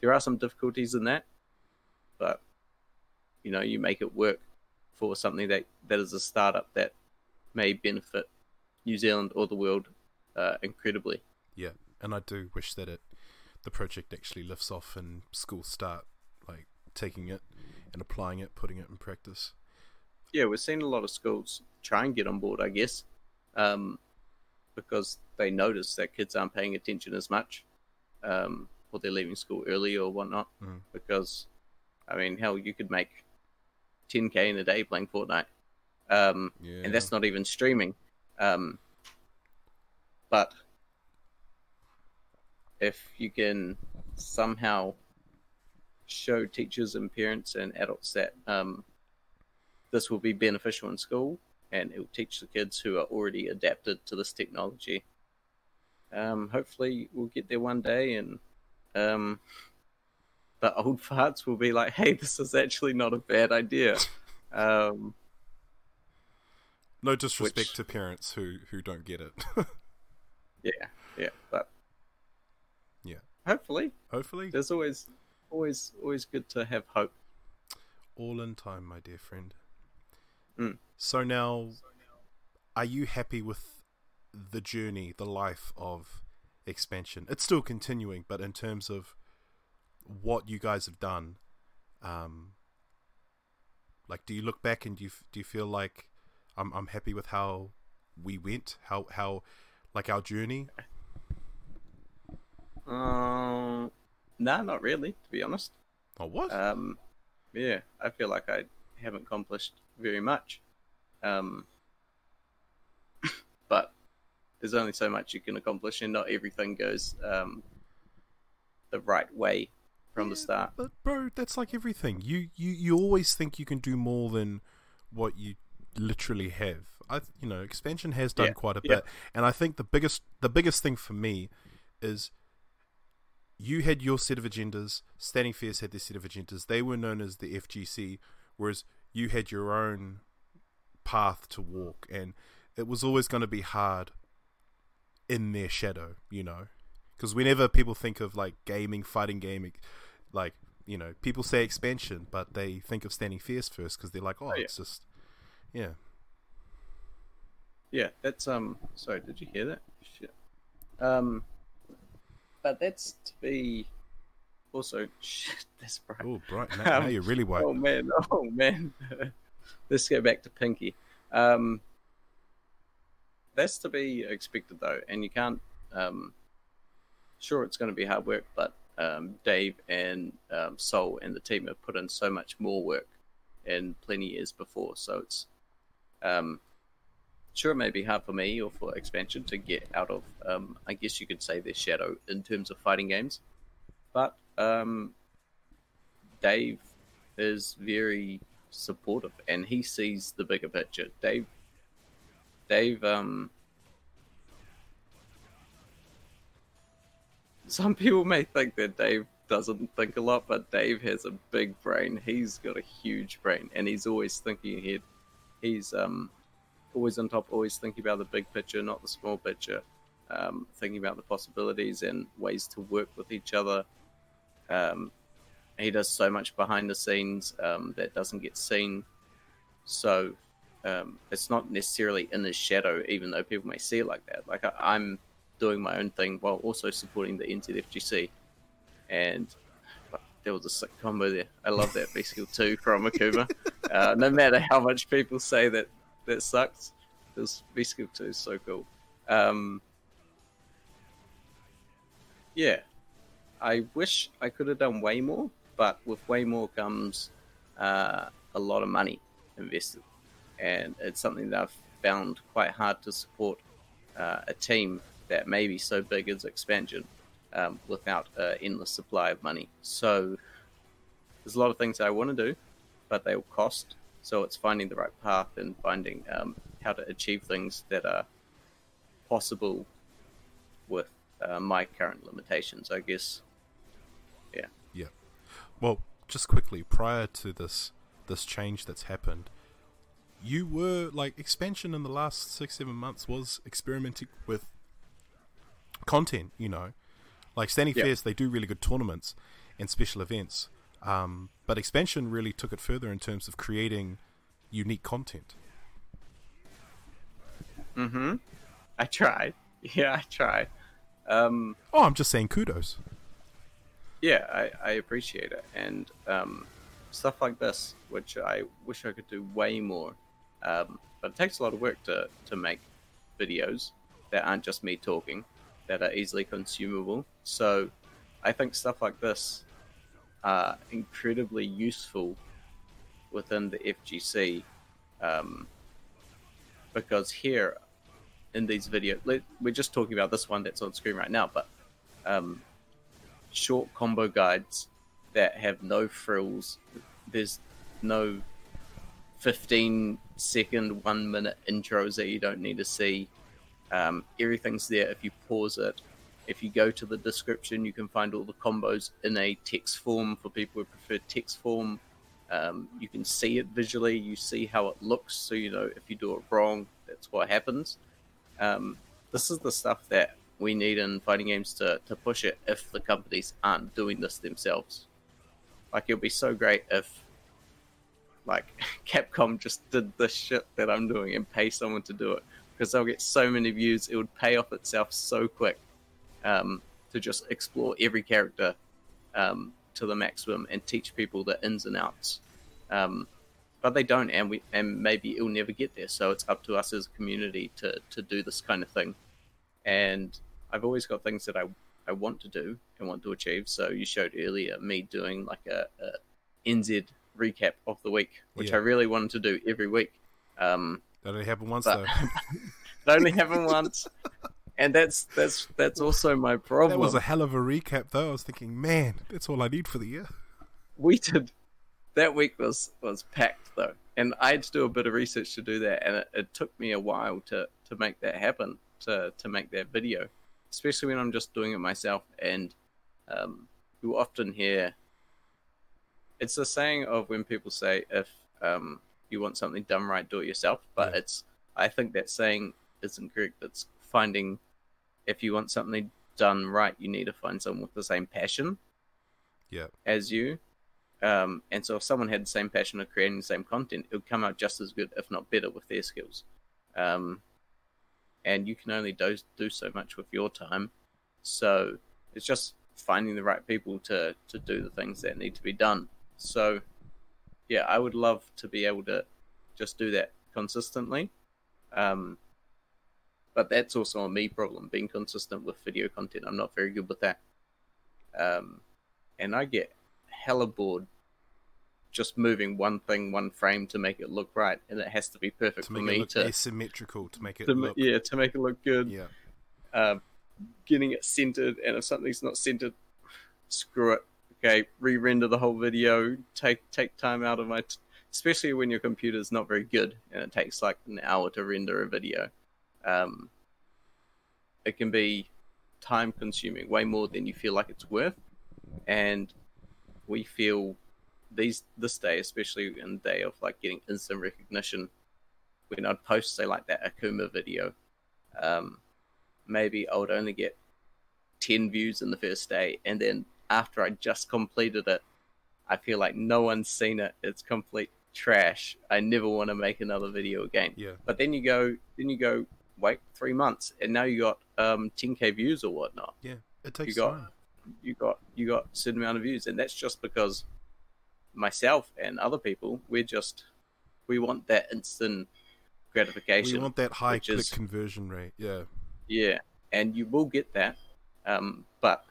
there are some difficulties in that. But you know, you make it work for something that that is a startup that may benefit New Zealand or the world uh, incredibly. Yeah, and I do wish that it the project actually lifts off and schools start like taking it and applying it, putting it in practice. Yeah, we're seeing a lot of schools try and get on board, I guess, um, because they notice that kids aren't paying attention as much, um, or they're leaving school early or whatnot. Mhm. Because, I mean, hell, you could make 10k in a day playing Fortnite. Um, Yeah, and that's not even streaming. Um, but if you can somehow show teachers and parents and adults that um, this will be beneficial in school and it will teach the kids who are already adapted to this technology. Um, hopefully, we'll get there one day and um, the old farts will be like, hey, this is actually not a bad idea. Um, no disrespect which- to parents who who don't get it. Yeah, yeah, but. Hopefully Hopefully, there's always always always good to have hope. All in time, my dear friend. Mm. So now, are you happy with the journey, the life of expansion? It's still continuing, but in terms of what you guys have done, um, like, do you look back and do you do you feel like I'm I'm happy with how we went, how how like our journey? Um, nah, not really, to be honest. Oh, what? Um, yeah, I feel like I haven't accomplished very much. Um, but there's only so much you can accomplish, and not everything goes um, the right way from the start. But bro, that's like everything. You you you always think you can do more than what you literally have. I you know, expansion has done Yeah, quite a yeah. bit, and I think the biggest the biggest thing for me is you had your set of agendas. Standing Fierce had their set of agendas. They were known as the FGC, whereas you had your own path to walk, and it was always going to be hard in their shadow, you know. Because whenever people think of like gaming, fighting game, like you know, people say expansion, but they think of Standing Fierce first because they're like, oh, Oh, yeah. it's just, yeah. Yeah, that's um. Sorry, did you hear that? Shit. Um, but that's to be also shit. That's bright. Oh, bright. Now, now Um, you're really white. Oh man, oh man. Let's go back to Pinky. Um, that's to be expected though, and you can't. Um, sure, it's going to be hard work, but um, Dave and um, Soul and the team have put in so much more work in plenty years before, so it's. Um, sure, it may be hard for me or for expansion to get out of. Um, I guess you could say their shadow in terms of fighting games, but um, Dave is very supportive and he sees the bigger picture. Dave Dave um some people may think that Dave doesn't think a lot, but Dave has a big brain. He's got a huge brain and he's always thinking ahead. He's um always on top, always thinking about the big picture, not the small picture. Um, thinking about the possibilities and ways to work with each other. Um, he does so much behind the scenes um, that doesn't get seen. So um, it's not necessarily in his shadow, even though people may see it like that. Like I, I'm doing my own thing while also supporting the NZFGC, and there was a sick combo there. I love that V-Skill two from Akuma. uh, no matter how much people say that that sucks, this V-Skill two is so cool. Um, yeah, I wish I could have done way more, but with way more comes uh, a lot of money invested, and it's something that I've found quite hard to support uh, a team that may be so big as expansion um, without an endless supply of money. So there's a lot of things I want to do, but they will cost. So it's finding the right path and finding um, how to achieve things that are possible with uh, my current limitations, I guess. Yeah. Yeah. Well, just quickly, prior to this this change that's happened, you were like expansion in the last six, seven months was experimenting with content, you know. Like Standing Yeah. Fierce, they do really good tournaments and special events. Um, but expansion really took it further in terms of creating unique content. Mm-hmm. I tried. Yeah, I tried. Um, Oh, I'm just saying kudos. yeah, I, I appreciate it. And um, stuff like this, which I wish I could do way more. Um, but it takes a lot of work to, to make videos that aren't just me talking, that are easily consumable. So I think stuff like this are incredibly useful within the FGC um, because here in these videos, we're just talking about this one that's on screen right now, but um, short combo guides that have no frills. There's no 15 second, one minute intros that you don't need to see. Um, everything's there if you pause it. If you go to the description, you can find all the combos in a text form for people who prefer text form. Um, you can see it visually, you see how it looks, so you know if you do it wrong, that's what happens. Um, this is the stuff that we need in fighting games to, to push it if the companies aren't doing this themselves. Like it'll be so great if like Capcom just did the shit that I'm doing and pay someone to do it because they'll get so many views. It would pay off itself so quick um, to just explore every character um, to the maximum and teach people the ins and outs. Um, but they don't, and we and maybe it'll never get there. So it's up to us as a community to to do this kind of thing. And I've always got things that I I want to do and want to achieve. So you showed earlier me doing like a, a NZ recap of the week, which Yeah. I really wanted to do every week. Um, That only happened once though. it only happened once, and that's that's that's also my problem. That was a hell of a recap though. I was thinking, man, that's all I need for the year. we did that week was was packed though, and I had to do a bit of research to do that, and it, it took me a while to to make that happen, to to make that video, especially when I'm just doing it myself. And um, you often hear it's the saying of when people say if um, you want something done right, do it yourself. But Yeah. it's I think that saying isn't correct. It's finding if you want something done right, you need to find someone with the same passion Yeah. as you. Um, and so if someone had the same passion of creating the same content, it would come out just as good, if not better, with their skills. Um, and you can only do, do so much with your time. So it's just finding the right people to, to do the things that need to be done. So, yeah, I would love to be able to just do that consistently. Um, but that's also a me problem, being consistent with video content. I'm not very good with that. Um, and I get hella bored just moving one thing, one frame to make it look right, and it has to be perfect To for make me it look to, asymmetrical, to make it to look yeah to make it look good. yeah. Uh, getting it centered, and if something's not centered, screw it. Okay, re-render the whole video. Take take time out of my, t- especially when your computer's not very good and it takes like an hour to render a video. Um, it can be time consuming, way more than you feel like it's worth, and we feel these this day, especially in the day of like getting instant recognition, when I'd post say like that Akuma video, um, maybe I would only get ten views in the first day, and then after I just completed it, I feel like no one's seen it. It's complete trash. I never want to make another video again. Yeah. But then you go, then you go, wait three months, and now you got um 10k views or whatnot Yeah. It takes got- time. you got you got a certain amount of views and that's just because myself and other people we're just we want that instant gratification. We want that high click is- conversion rate. Yeah. yeah and you will get that um, but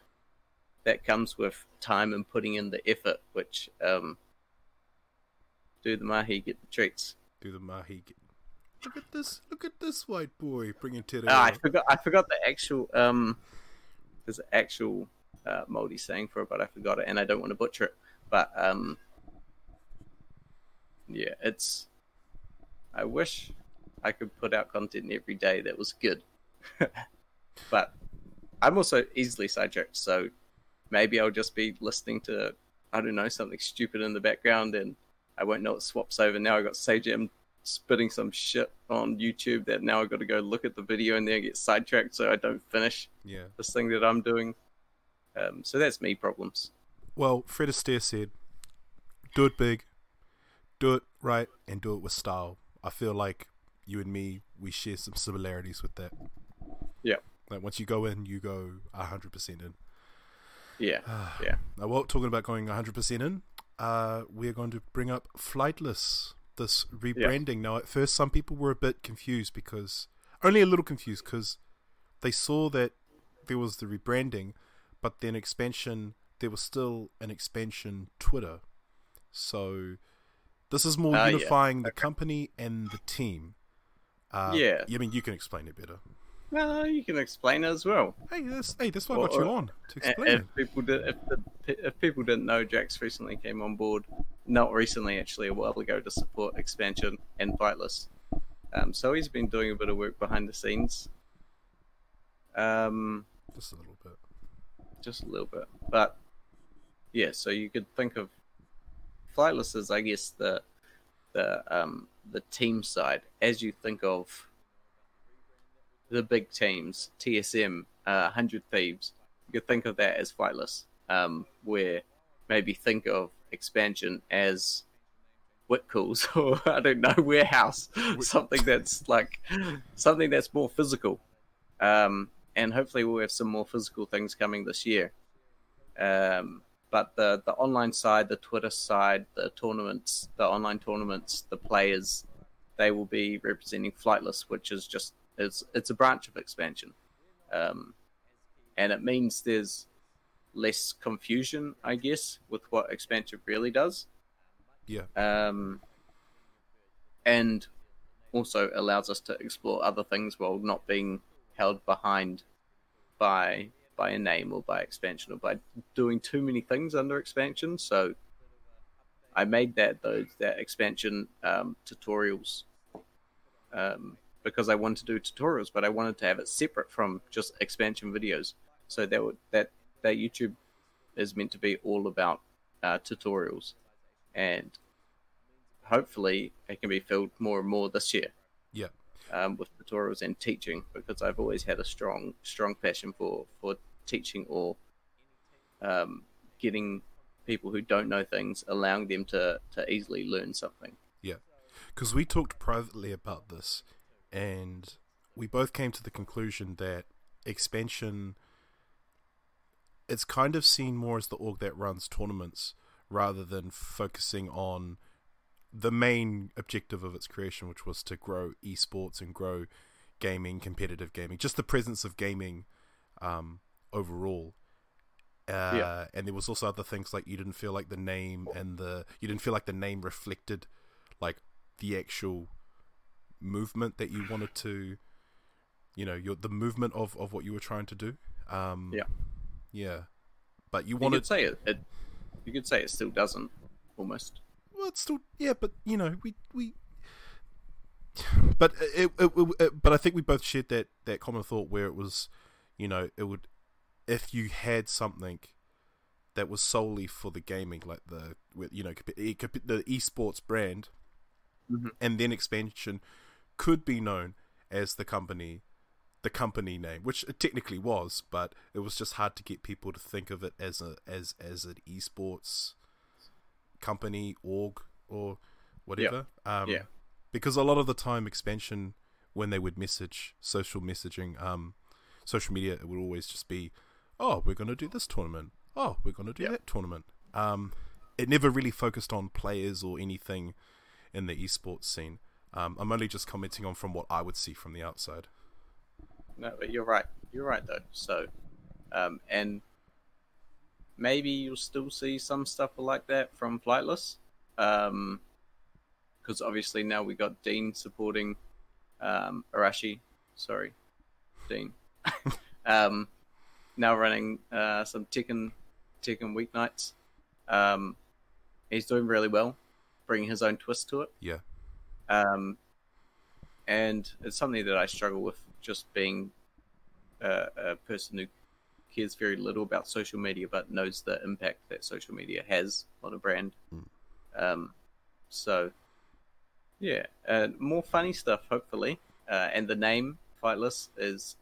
that comes with time and putting in the effort which um, do the mahi get the treats Do the mahi. Get... Look at this! Look at this white boy bringing to Ah, I forgot. I forgot the actual. Um, there's an actual uh, Māori saying for it, but I forgot it, and I don't want to butcher it. But um, yeah, it's. I wish I could put out content every day that was good, but I'm also easily sidetracked. So maybe I'll just be listening to I don't know something stupid in the background, and I won't know it swaps over. Now I got Sage M spitting some shit on YouTube that now I've got to go look at the video and then get sidetracked so I don't finish Yeah. this thing that I'm doing. Um, so that's me problems. Well, Fred Astaire said, "Do it big, do it right, and do it with style." I feel like you and me, we share some similarities with that. Yeah. Like once you go in, you go hundred percent in. Yeah, yeah, Now, while talking about going 100% in, uh, we're going to bring up Flightless, this rebranding. Now, at first, some people were a bit confused because, only a little confused because they saw that there was the rebranding, but then expansion, there was still an expansion Twitter. So, this is more yeah. unifying the company and the team. Uh, Yeah. I mean, you can explain it better. well, you can explain it as well. Hey, that's, hey, that's why I got you or- on to explain it. If people did, if, the, if people didn't know, Jax recently came on board. Not recently, actually, a while ago, to support expansion and Flightless. Um, so he's been doing a bit of work behind the scenes. Um, Just a little bit. just a little bit. But yeah, so you could think of flightless as I guess the the um the team side as you think of the big teams, TSM, uh, Hundred Thieves. You could think of that as flightless, um, where maybe think of expansion as Whitcoulls or I don't know warehouse, something that's like something that's more physical. Um, and hopefully we'll have some more physical things coming this year. Um, but the the online side, the Twitter side, the tournaments, the online tournaments, the players, they will be representing Flightless, which is just it's it's a branch of expansion, um, and it means there's less confusion, I guess, with what expansion really does. Yeah. Um, and also allows us to explore other things while not being held behind by by a name or by expansion or by doing too many things under expansion. So I made that those that expansion um, tutorials um, because I wanted to do tutorials, but I wanted to have it separate from just expansion videos. So that would, that that YouTube is meant to be all about uh, tutorials, and hopefully it can be filled more and more this year Yeah. um, with tutorials and teaching because I've always had a strong strong passion for for teaching or um, getting people who don't know things, allowing them to to easily learn something. Yeah, because we talked privately about this, and we both came to the conclusion that expansion it's kind of seen more as the org that runs tournaments rather than focusing on the main objective of its creation, which was to grow esports and grow gaming, competitive gaming, just the presence of gaming um, overall. Uh, Yeah. And there was also other things like you didn't feel like the name and the you didn't feel like the name reflected like the actual movement that you wanted to, you know, your the movement of of what you were trying to do. Um, Yeah. Yeah. But you wanted could say it, it. You could say it still doesn't almost. well, it's still yeah, but you know, we we. But it, it, it, but I think we both shared that that common thought where it was, you know, it would, if you had something that was solely for the gaming, like the you know the esports brand, Mhm. and then expansion could be known as the company, the company name, which it technically was, but it was just hard to get people to think of it as a as as an esports company org or whatever. Um, Yeah. Because a lot of the time, expansion when they would message social messaging, um, social media, it would always just be, "Oh, we're going to do this tournament. Oh, we're going to do Yeah. that tournament." Um, it never really focused on players or anything in the esports scene. Um, I'm only just commenting on from what I would see from the outside. No, but you're right. You're right though. So, um, and maybe you'll still see some stuff like that from Flightless, um, because obviously now we got Dean supporting um, Arashi. Sorry, Dean. um, now running uh, some Tekken Tekken weeknights. Um, he's doing really well, bringing his own twist to it. Yeah, Um, and it's something that I struggle with, just being a, a person who cares very little about social media, but knows the impact that social media has on a brand. Mm. Um, so, yeah, uh, more funny stuff, hopefully. Uh, and the name Flightless is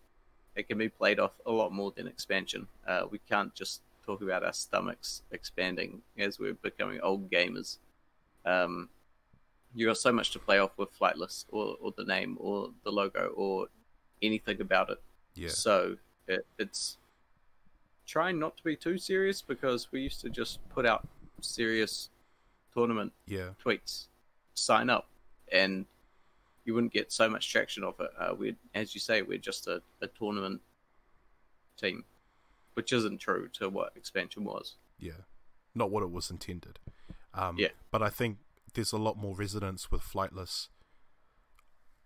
it can be played off a lot more than expansion. Uh, we can't just talk about our stomachs expanding as we're becoming old gamers. Um, you got so much to play off with Flightless, or, or the name, or the logo, or anything about it. yeah, So it, it's trying not to be too serious because we used to just put out serious tournament yeah, tweets, sign up, and you wouldn't get so much traction off it. Uh, we, as you say, we're just a, a tournament team, which isn't true to what expansion was. yeah. Not what it was intended. Um, Yeah. But I think there's a lot more resonance with Flightless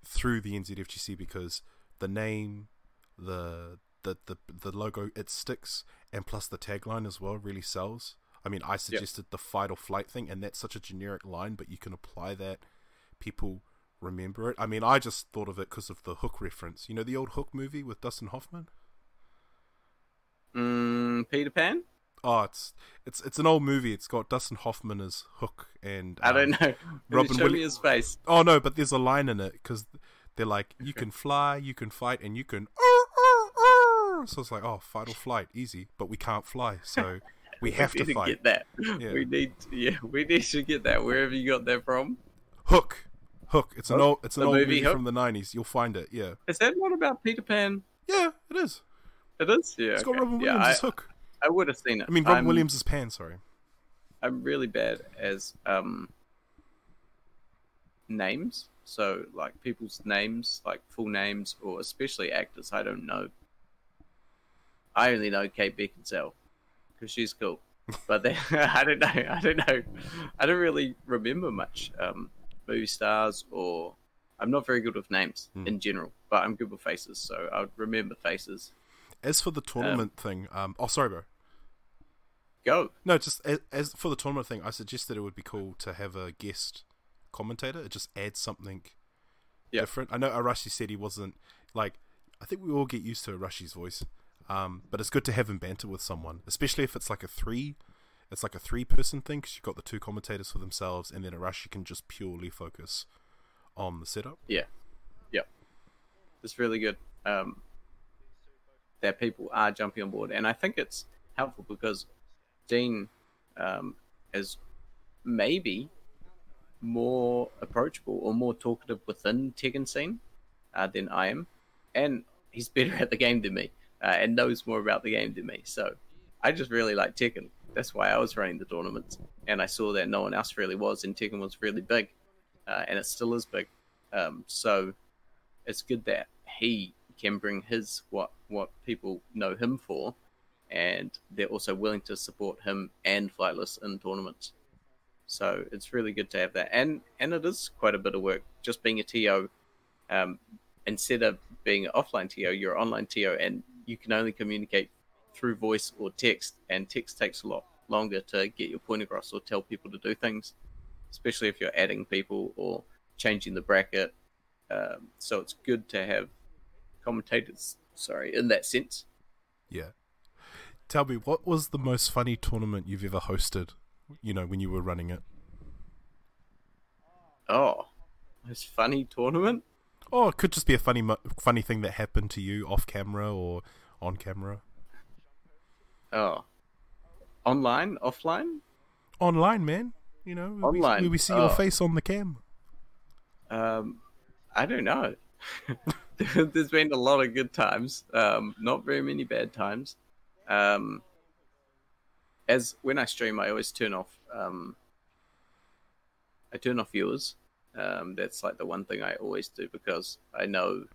through the NZFGC because the name, the the the the logo, it sticks, and plus the tagline as well really sells. I mean, I suggested the fight or flight thing, and that's such a generic line, but you can apply that. People remember it. I mean, I just thought of it because of the Hook reference. You know, the old Hook movie with Dustin Hoffman. Mm, Peter Pan? Oh, it's it's it's an old movie. It's got Dustin Hoffman as Hook and I um, don't know. Robin Show me his face. Oh no, but there's a line in it because they're like, you can fly, you can fight, and you can. So it's like, oh, fight or flight, easy, but we can't fly. So We have need to fight. get that. Yeah. We need, yeah, we need to get that wherever you got that from. Hook, Hook. It's an old, it's an The old movie movie from the nineties. You'll find it. Yeah, Is that one about Peter Pan? yeah, it is. It is. Yeah, It's got. Robin yeah, I, as Hook. I would have seen it. I mean, Robin I'm- Williams as Pan. Sorry. I'm really bad as um names. So like people's names, like full names, or especially actors, I don't know. I only know Kate Beckinsale because she's cool, but then, I don't know. I don't know. I don't really remember much um, movie stars, or I'm not very good with names Hmm. in general. But I'm good with faces, so I would remember faces. As for the tournament thing, um, oh sorry, bro. Go. No, just as, as for the tournament thing, I suggested it would be cool to have a guest commentator. It just adds something Yeah. different. I know Arashi said he wasn't like. I think we all get used to Arashi's voice, um, but it's good to have him banter with someone, especially if it's like a three. It's like a three-person thing because you've got the two commentators for themselves, and then Arashi can just purely focus on the setup. Yeah. Yep. It's really good. Um, that people are jumping on board. And I think it's helpful because Dean um, is maybe more approachable or more talkative within Tekken scene uh, than I am. And he's better at the game than me uh, and knows more about the game than me. So I just really like Tekken. That's why I was running the tournaments. And I saw that no one else really was, and Tekken was really big. Uh, and it still is big. Um, so it's good that he can bring his what what people know him for, and they're also willing to support him and Flightless in tournaments. So it's really good to have that, and and it is quite a bit of work just being a TO. Um, instead of being an offline TO, you're online TO, and you can only communicate through voice or text, and text takes a lot longer to get your point across or tell people to do things, especially if you're adding people or changing the bracket. Um, so it's good to have commentators, sorry, in that sense. Yeah. Tell me, what was the most funny tournament you've ever hosted? You know, when you were running it. Oh, most funny tournament? Oh, it could just be a funny, funny thing that happened to you off camera or on camera. Oh, online, offline? Online, man. You know, we- Online, We, we see oh. your face on the cam. Um, I don't know. There's been a lot of good times, um, not very many bad times. Um, as when I stream, I always turn off. Um, I turn off viewers. Um, that's like the one thing I always do because I know,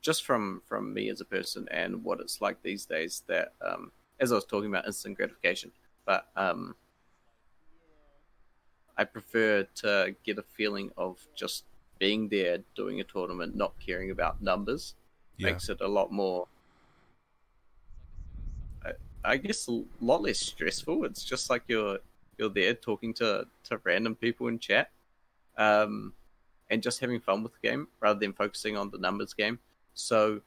just from from me as a person and what it's like these days, that um, as I was talking about instant gratification, but um, I prefer to get a feeling of just being there, doing a tournament, not caring about numbers. Yeah. Makes it a lot more, I, guess, a lot less stressful. It's just like you're you're there talking to to random people in chat, um, and just having fun with the game rather than focusing on the numbers game. So.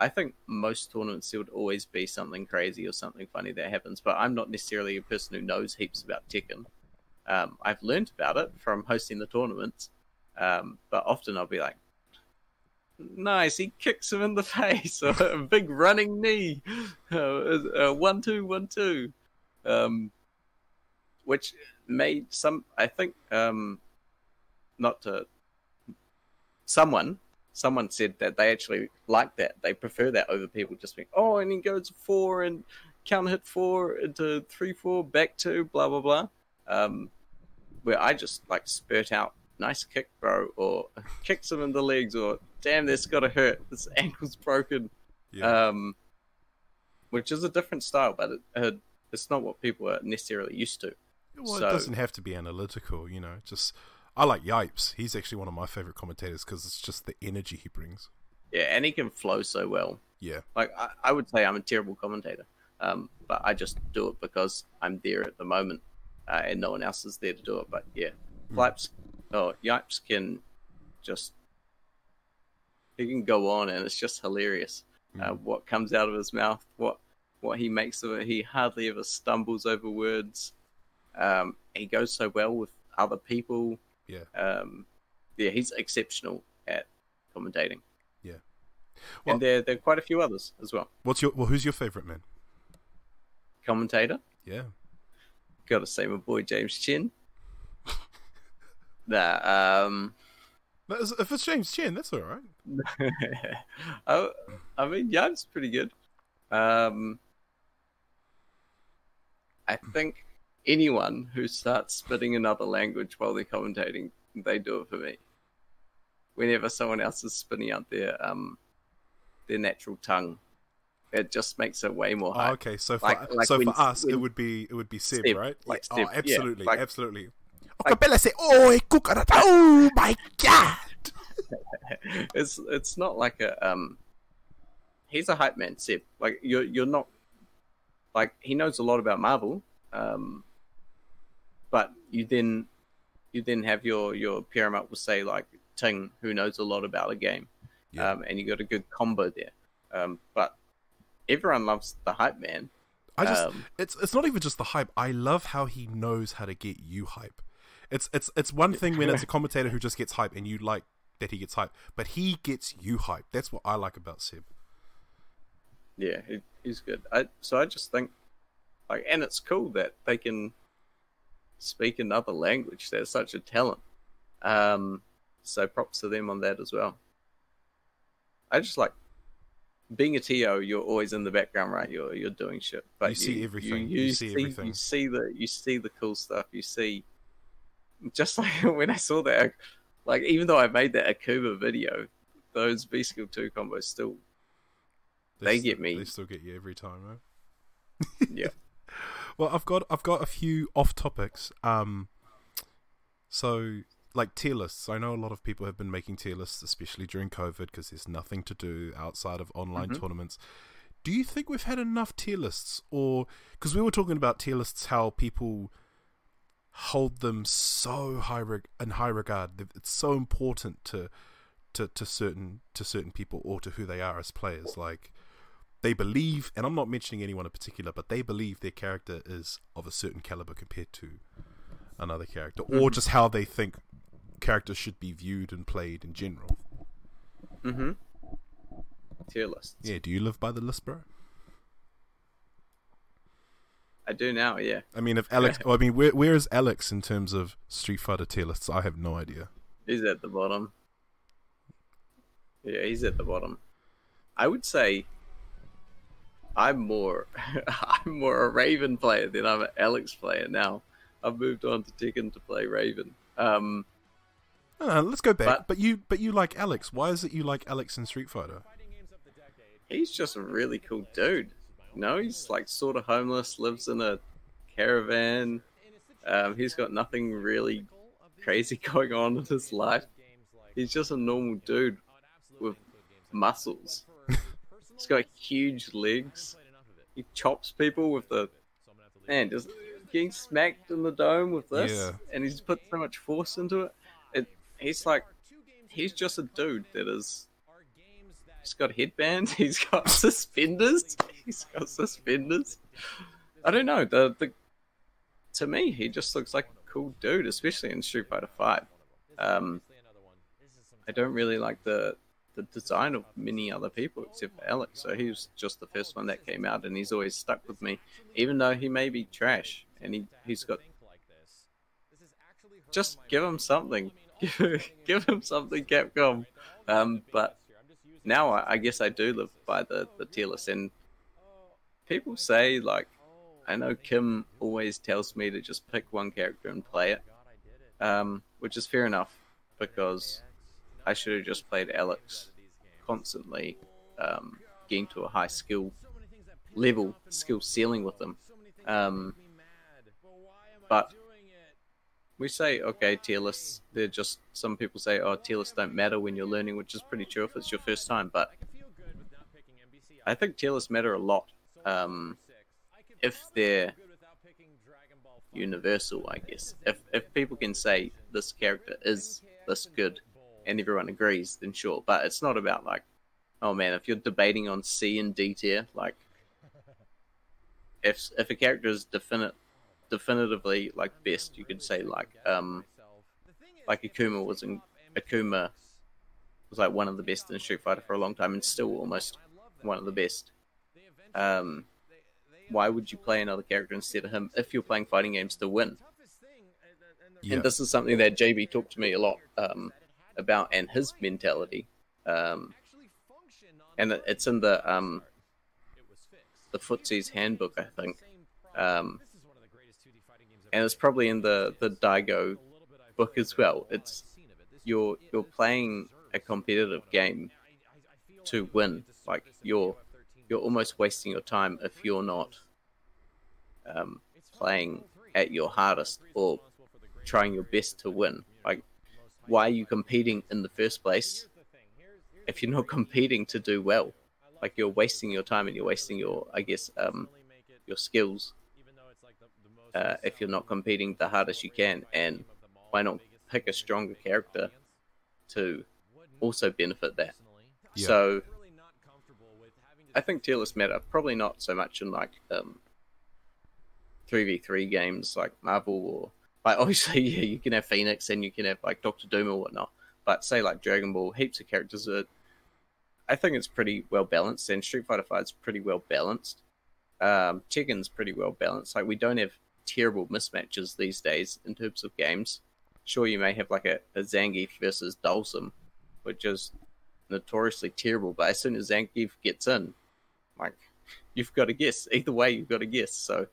I think most tournaments there would always be something crazy or something funny that happens, but I'm not necessarily a person who knows heaps about Tekken um, I've learned about it from hosting the tournaments, um, but often I'll be like, "Nice, he kicks him in the face," a big running knee, uh, uh, one two one two, um, which made some. I think um, not to someone. Someone said that they actually like that. They prefer that over people just being, "Oh, and he goes four and counter hit four into three four back two blah blah blah." um, where I just like spurt out nice kick, bro, or kicks him in the legs, or damn, this gotta hurt, this ankle's broken, Yeah. um, which is a different style, but it, uh, it's not what people are necessarily used to. well, so- it doesn't have to be analytical, you know. Just I like Yipes. He's actually one of my favorite commentators because it's just the energy he brings. Yeah, and he can flow so well. Yeah. Like I, I would say, I'm a terrible commentator, um, but I just do it because I'm there at the moment, uh, and no one else is there to do it. But yeah, Flaps, oh, Yipes can just he can go on, and it's just hilarious. Uh, what comes out of his mouth, what what he makes of it. He hardly ever stumbles over words. Um, he goes so well with other people. Yeah. Um, yeah, he's exceptional at commentating. Well- and there there are quite a few others as well. What's your well? Who's your favorite man? commentator. Yeah. Got to say, my boy James Chin. that um, is- If it's James Chen, that's all right. I, I mean, yeah, it's pretty good. Um, I think anyone who starts spitting another language while they're commentating, they do it for me. Whenever someone else is spitting out their um their natural tongue, it just makes it way more Oh, okay, so for Like- like so when- for us, it would be it would be Seb, Seb, right? like oh, Seb, yeah, absolutely, like- absolutely. Like- Acapella say, "Oh, coconut! Oh my god!" it's it's not like a um he's a hype man Seb. like you're you're not like he knows a lot about marvel um but you then you then have your your paramount will say like ting who knows a lot about a game Yeah. um and you got a good combo there um but everyone loves the hype man I just Um, it's it's not even just the hype. I love how he knows how to get you hype. It's it's it's one thing when it's a commentator who just gets hype and you like that he gets hype, but he gets you hype. That's what I like about Seb. yeah he, he's good I, so i just think like and it's cool that they can speak another language they're such a talent um so props to them on that as well i just like being a to you're always in the background right you're you're doing shit but You see everything. You see everything. you see the you see the cool stuff you see just like when i saw that like even though i made that akuma video those V-Skill 2 combos still They st- get me. They still get you every time, right? yeah Well, I've got I've got a few off topics. Um, so like tier lists. I know a lot of people have been making tier lists, especially during COVID, because there's nothing to do outside of online Mhm. tournaments. Do you think we've had enough tier lists, or because we were talking about tier lists, how people hold them so high reg- in high regard? It's so important to to to certain to certain people or to who they are as players. Like they believe, and I'm not mentioning anyone in particular, but they believe their character is of a certain caliber compared to another character, or Mhm. just how they think characters should be viewed and played in general. mm-hmm tier lists Yeah, do you live by the list, bro? I do now yeah I mean, if Alex, I mean, where where is Alex in terms of Street Fighter tier lists? I have no idea. He's at the bottom. Yeah, he's at the bottom. I would say I'm more I'm more a Raven player than I'm an Alex player now. I've moved on to Tekken to play Raven. Um, No, no, let's go back. But- But, you, but you like Alex. Why is it you like Alex in Street Fighter? he's just a really cool dude. No, he's like sort of homeless, lives in a caravan. Um, he's got nothing really crazy going on in his life. He's just a normal dude with muscles. He's got huge legs. He chops people with the man, just getting smacked in the dome with this, Yeah. and he's put so much force into it. It he's like he's just a dude that is. He's got headbands. He's got suspenders. He's got suspenders. I don't know. The the to me, he just looks like a cool dude, especially in Street Fighter Five. Um, I don't really like the the design of many other people except for Alex. So he was just the first one that came out, and he's always stuck with me, even though he may be trash and he he's got. Just give him something. give him something, Capcom. Um, but now I, I guess I do live by the the tier list, and people say like, I know Kim always tells me to just pick one character and play it, um, which is fair enough because I should have just played Alex constantly, um, getting to a high skill level, skill ceiling with them. Um, but we say, okay, tier lists, they're just, some people say, oh, tier lists don't matter when you're learning, which is pretty true if it's your first time, but I think tier lists matter a lot. Um, if they're universal, I guess. If if people can say this character is this good, and everyone agrees, then sure. But it's not about like, oh man, if you're debating on C and D tier, like, if if a character is definite, definitively like best, you could say like um, like Akuma was in Akuma was like one of the best in Street Fighter for a long time, and still almost one of the best. Um, why would you play another character instead of him if you're playing fighting games to win? Yeah. And this is something that JB talked to me a lot um, about and his mentality. Um, and it- it's in the um, the Footsie's handbook, I think. Um, and it's probably in the the Daigo book as well. It's you're you're playing a competitive game to win. Like you're you're almost wasting your time if you're not um, playing at your hardest or trying your best to win. Like, why are you competing in the first place if you're not competing to do well? Like, you're wasting your time and you're wasting your, I guess, um, your skills uh, if you're not competing the hardest you can. And why not pick a stronger character to also benefit that? Yeah. So, I think tier lists matter. Probably not so much in like um, 3v3 games like Marvel or like obviously yeah you can have Phoenix and you can have like Doctor Doom or whatnot. But say like Dragon Ball, heaps of characters are. I think it's pretty well balanced, and Street Fighter Five is pretty well balanced. Um, Tekken's pretty well balanced. Like we don't have terrible mismatches these days in terms of games. Sure, you may have like a, a Zangief versus Dhalsim, which is notoriously terrible. But as soon as Zangief gets in, like you've got to guess. Either way, you've got to guess. So,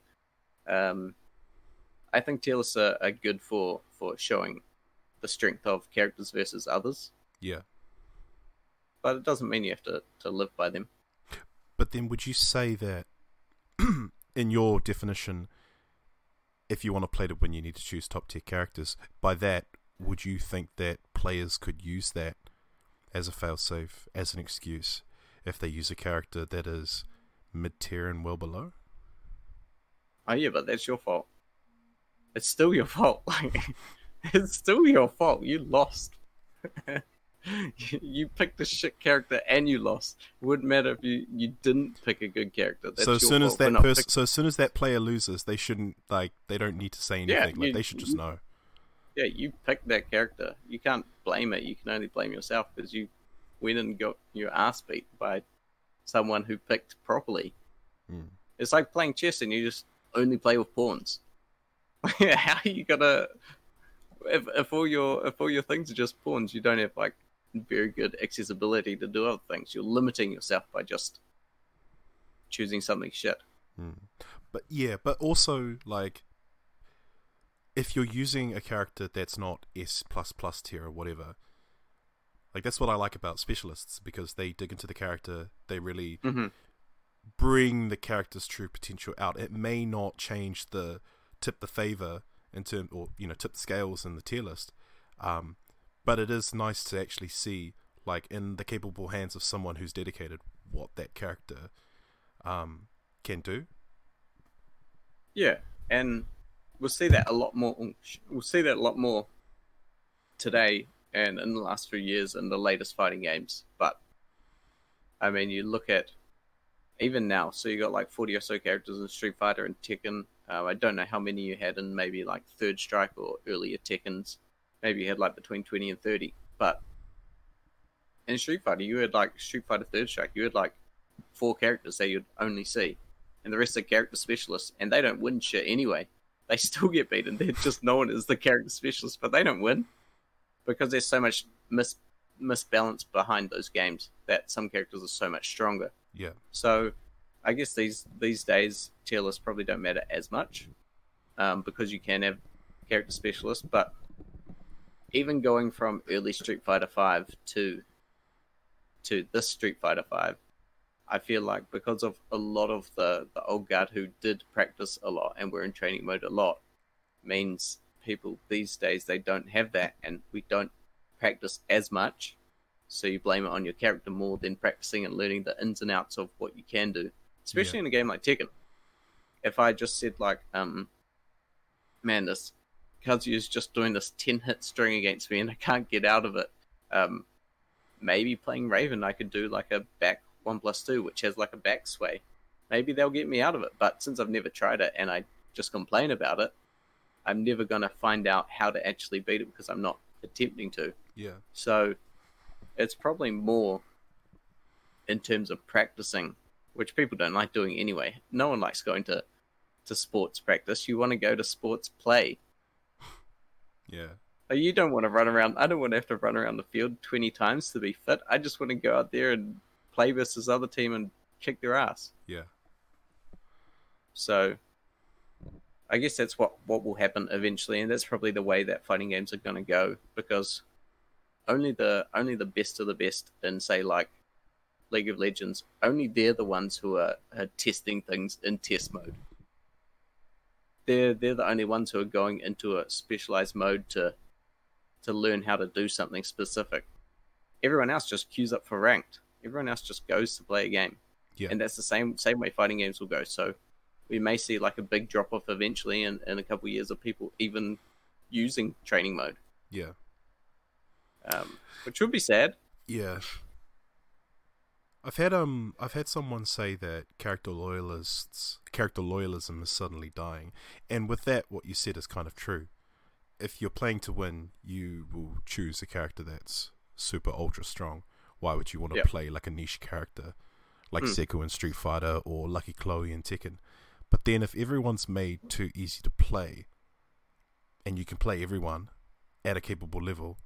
um, I think tier are, are good for for showing the strength of characters versus others, yeah. but it doesn't mean you have to, to live by them. But then, would you say that, in your definition, if you want to play to win, you need to choose top tier characters? By that, would you think that players could use that as a failsafe, as an excuse, if they use a character that is mid tier and well below? Oh yeah, but that's your fault. It's still your fault. It's still your fault. You lost. you, picked a shit character and you lost. It wouldn't matter if you, you didn't pick a good character. That's so as soon as that person, so as soon as that player loses, they shouldn't like they don't need to say Yeah, anything. like you- they should just know. yeah, you picked that character. You can't blame it. You can only blame yourself because you went and got your ass beat by someone who picked properly. Mm. It's like playing chess and you just only play with pawns. How are you gonna? If, if all your if all your things are just pawns, you don't have like very good accessibility to do other things. You're limiting yourself by just choosing something shit. But yeah, but also like if you're using a character that's not S plus plus tier or whatever, like that's what I like about specialists because they dig into the character, they really Mm-hmm. bring the character's true potential out. It may not change the tip the favor in term or you know tip the scales in the tier list, um, but it is nice to actually see like in the capable hands of someone who's dedicated what that character um, can do. Yeah, and we'll see that a lot more. We'll see that a lot more today and in the last few years in the latest fighting games. But I mean, you look at even now. So you got like forty or so characters in Street Fighter and Tekken. Uh, I don't know how many you had in maybe like Third Strike or earlier Tekkens. Maybe you had like between twenty and thirty. But in Street Fighter, you had like Street Fighter Third Strike. You had like four characters that you'd only see and the rest are character specialists, and they don't win shit anyway. They still get beaten. They're just known as the character specialists, but they don't win because there's so much mis misbalance behind those games that some characters are so much stronger. Yeah. So, I guess these these days tier lists probably don't matter as much um, because you can have character specialists. But even going from early Street Fighter Five to to this Street Fighter Five, I feel like because of a lot of the, the old guard who did practice a lot and were in training mode a lot, means people these days they don't have that and we don't practice as much. So you blame it on your character more than practicing and learning the ins and outs of what you can do. Especially Yeah. in a game like Tekken. If I just said like, um man, this Kazuya's just doing this ten hit string against me and I can't get out of it. Um maybe playing Raven I could do like a back one plus two, which has like a back sway. Maybe they'll get me out of it. But since I've never tried it and I just complain about it, I'm never gonna find out how to actually beat it because I'm not attempting to. Yeah. So it's probably more in terms of practicing which people don't like doing anyway. No one likes going to to sports practice. You want to go to sports play. Yeah. Like, You don't want to run around. I don't want to have to run around the field twenty times to be fit. I just want to go out there and play versus other team and kick their ass. Yeah. So I guess that's what what will happen eventually, and that's probably the way that fighting games are going to go because only the only the best of the best in say like League of Legends, only they're the ones who are, are testing things in test mode. They're they're the only ones who are going into a specialized mode to to learn how to do something specific. Everyone else just queues up for ranked. Everyone else just goes to play a game. Yeah. And that's the same same way fighting games will go. So we may see like a big drop off eventually in, in a couple of years of people even using training mode. Yeah. Um, which would be sad. Yeah. I've had um I've had someone say that character loyalists character loyalism is suddenly dying. And with that what you said is kind of true. If you're playing to win, you will choose a character that's super ultra strong. Why would you want to Yep. play like a niche character like Hmm. Seku in Street Fighter or Lucky Chloe in Tekken? But then if everyone's made too easy to play and you can play everyone at a capable level,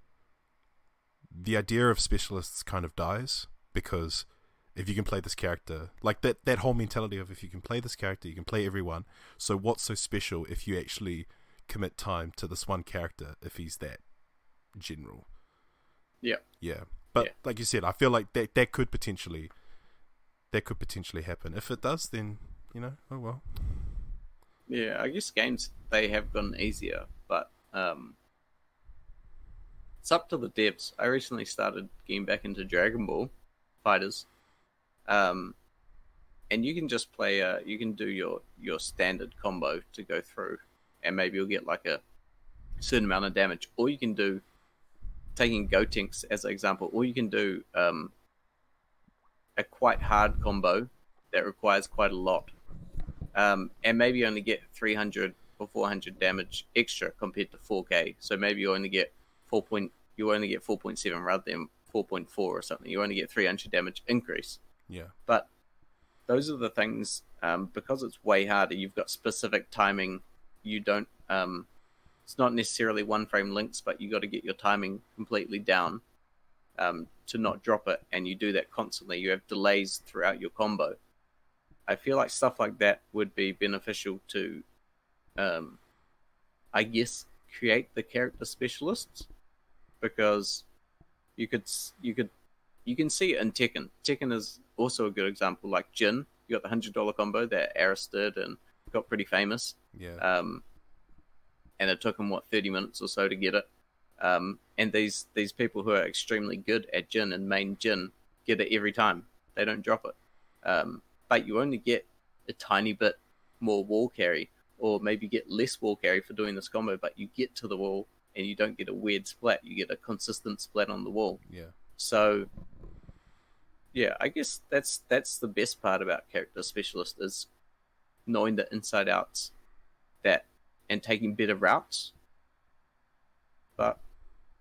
the idea of specialists kind of dies because if you can play this character, like that that whole mentality of if you can play this character, you can play everyone. So what's so special if you actually commit time to this one character if he's that general? Yeah. Yeah. But Yeah. like you said, I feel like that that could potentially that could potentially happen. If it does, then you know, oh well. Yeah, I guess games they have gotten easier, but um, it's up to the devs. I recently started getting back into Dragon Ball FighterZ, um, and you can just play. Uh, you can do your your standard combo to go through, and maybe you'll get like a certain amount of damage, or you can do taking Gotenks as an example, or you can do um, a quite hard combo that requires quite a lot um, and maybe only get 300 or 400 damage extra compared to 4K. So maybe you only get 4 point, you only get 4.7 rather than 4.4 or something. You only get 300 damage increase. Yeah. But those are the things um, because it's way harder. You've got specific timing. You don't. Um, it's not necessarily one frame links, but you got to get your timing completely down um, to not drop it, and you do that constantly. You have delays throughout your combo. I feel like stuff like that would be beneficial to, um, I guess, create the character specialists because you could you could you can see it in Tekken. Tekken is also a good example. Like Jin, you got the hundred dollar combo that Aris did and got pretty famous. Yeah. Um, and it took him what thirty minutes or so to get it. Um, and these these people who are extremely good at Jin and main Jin get it every time. They don't drop it. Um, but you only get a tiny bit more wall carry, or maybe get less wall carry for doing this combo. But you get to the wall and you don't get a weird splat. You get a consistent splat on the wall. yeah. So yeah, I guess that's that's the best part about character specialist is knowing the inside outs that and taking better routes. But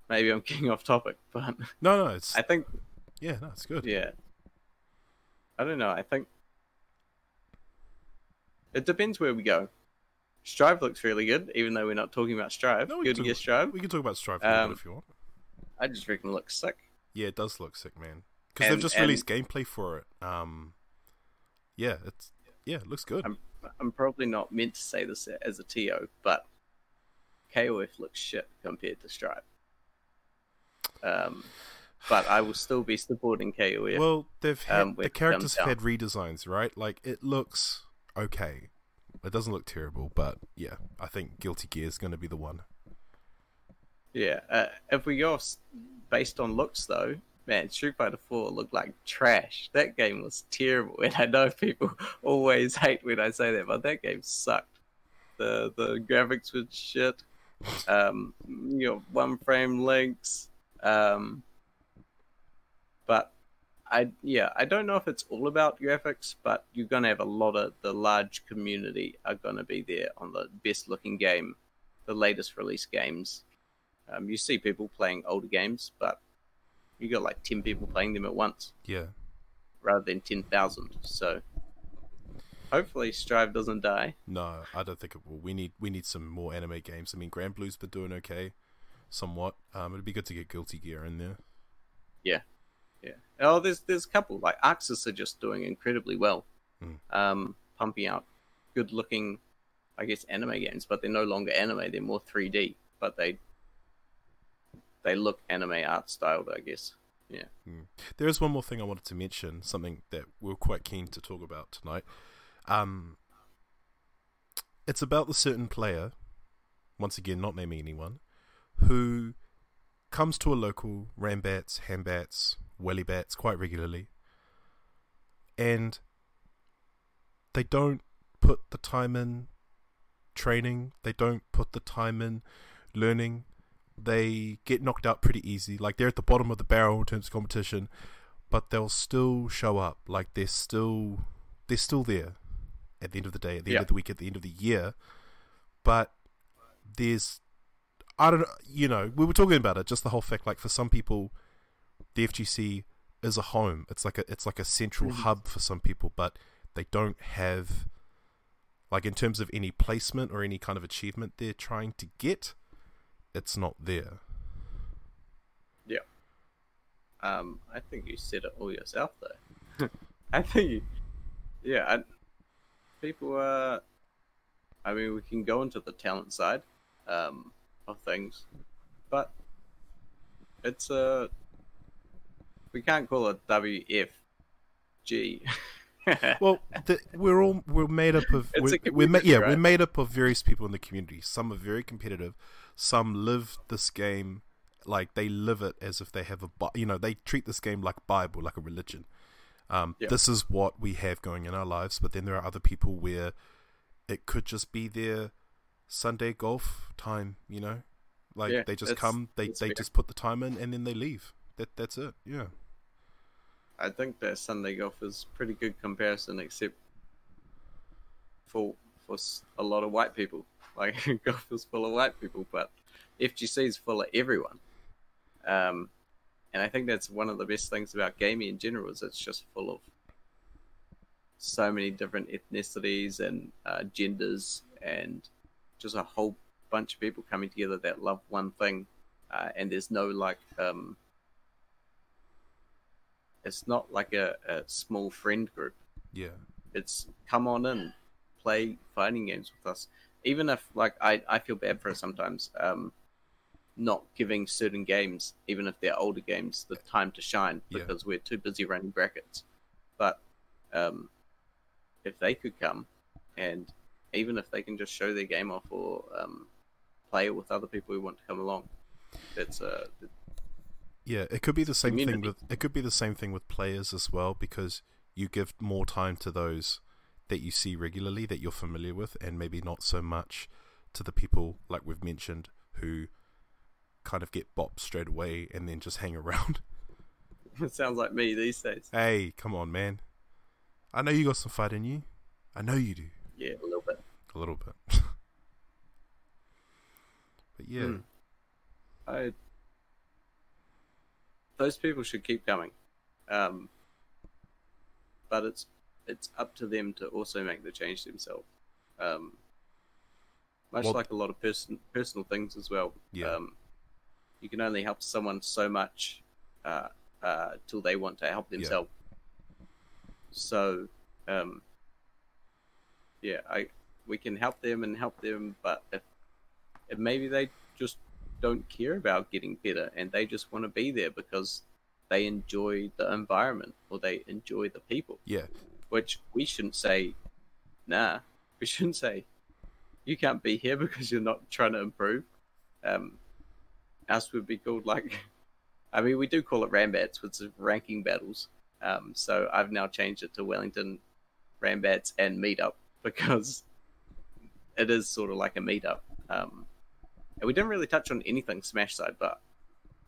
maybe I'm getting off topic, but No, no, it's I think yeah, no, it's good. yeah. I don't know, I think it depends where we go. Strive looks really good, even though we're not talking about Strive. No, we good can talk- Strive. We can talk about Strive Um, if you want. I just reckon it looks sick. Yeah, it does look sick, man. Because they've just released gameplay for it. Um, yeah, it's yeah, it looks good. I'm I'm probably not meant to say this as a TO, but KOF looks shit compared to Strive. Um, but I will still be supporting KOF. Well, they've had um, the characters have had redesigns, right? Like it looks okay. It doesn't look terrible, but yeah, I think Guilty Gear is going to be the one. yeah, uh, if we go based on looks though, man, Street Fighter Four looked like trash. That game was terrible, and I know people always hate when I say that, but that game sucked. The the graphics were shit. Um, you know, one frame links. Um, but I yeah, I don't know if it's all about graphics, but you're gonna have a lot of the large community are gonna be there on the best looking game, the latest release games. Um, you see people playing older games, but you got like ten people playing them at once Yeah, rather than ten thousand. So hopefully Strive doesn't die. No, I don't think it will. We need we need some more anime games. I mean, Granblue's been doing okay, somewhat. Um, it'd be good to get Guilty Gear in there. Yeah. Yeah. Oh, there's there's a couple like ArcSys are just doing incredibly well, Mm. um, pumping out good looking, I guess anime games, but they're no longer anime. They're more 3D, but they they look anime art styled, I guess. Yeah. There is one more thing I wanted to mention, something that we're quite keen to talk about tonight. Um, it's about the certain player, once again, not naming anyone, who comes to a local Rambats, Hambats, Wellybats quite regularly, and they don't put the time in training, they don't put the time in learning, they get knocked out pretty easy. Like they're at the bottom of the barrel in terms of competition, but they'll still show up. Like they're still they're still there at the end of the day, at the Yeah. end of the week, at the end of the year. But there's I don't know you know, we were talking about it, just the whole fact like for some people the FGC is a home. It's like a it's like a central Mhm. hub for some people, but they don't have like in terms of any placement or any kind of achievement they're trying to get, it's not there. Um, I think you said it all yourself, though. I think, you, yeah, I, people are. I mean, we can go into the talent side um, of things, but it's a. We can't call it WFG. Well, the, we're all we're made up of It's we're, a we're ma- yeah right? we're made up of various people in the community. Some are very competitive, some live this game like they live it as if they have a you know they treat this game like Bible, like a religion. Um, Yeah. This is what we have going in our lives, but then there are other people where it could just be their Sunday golf time. You know, like Yeah, they just come, they they fair. just put the time in, and then they leave. That that's it. Yeah. I think that Sunday golf is pretty good comparison, except for for a lot of white people. Like golf is full of white people, but FGC is full of everyone. Um, and I think that's one of the best things about gaming in general is it's just full of so many different ethnicities and uh, genders and just a whole bunch of people coming together that love one thing. Uh, and there's no like um, it's not like a, a small friend group. Yeah. It's come on in, play fighting games with us. Even if like I, I feel bad for it sometimes, um, not giving certain games, even if they're older games, the time to shine Yeah. because we're too busy running brackets. But um, if they could come, and even if they can just show their game off or um, play it with other people who want to come along, it's uh, Yeah, it could be the same thing with it could be the same thing with players as well because you give more time to those that you see regularly that you're familiar with and maybe not so much to the people like we've mentioned who kind of get bopped straight away and then just hang around. it sounds like me these days. hey, come on, man. I know you got some fight in you. I know you do. Yeah, a little bit. A little bit. but yeah. Hmm. I those people should keep coming, um, but it's it's up to them to also make the change themselves. Um, much Well- like a lot of person personal things as well. Yeah. Um, you can only help someone so much uh, uh, till they want to help themselves. So, um, yeah, I we can help them and help them, but if, if maybe they just don't care about getting better and they just want to be there because they enjoy the environment or they enjoy the people, Yeah. Which we shouldn't say, nah, we shouldn't say you can't be here because you're not trying to improve. Um, else would be called like, I mean, we do call it Rambats, which is ranking battles. Um, so I've now changed it to Wellington Rambats and Meetup because it is sort of like a meetup. Um, and we didn't really touch on anything Smash side, but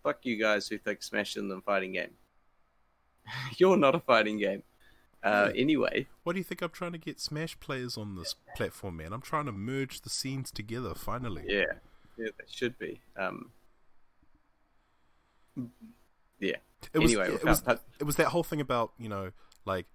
fuck you guys who think Smash is a fighting game. You're not a fighting game. Uh, anyway, What do you think I'm trying to get Smash players on this platform, man? I'm trying to merge the scenes together finally. yeah, yeah, they should be. Um, yeah. It was, anyway, it was it was that whole thing about you know like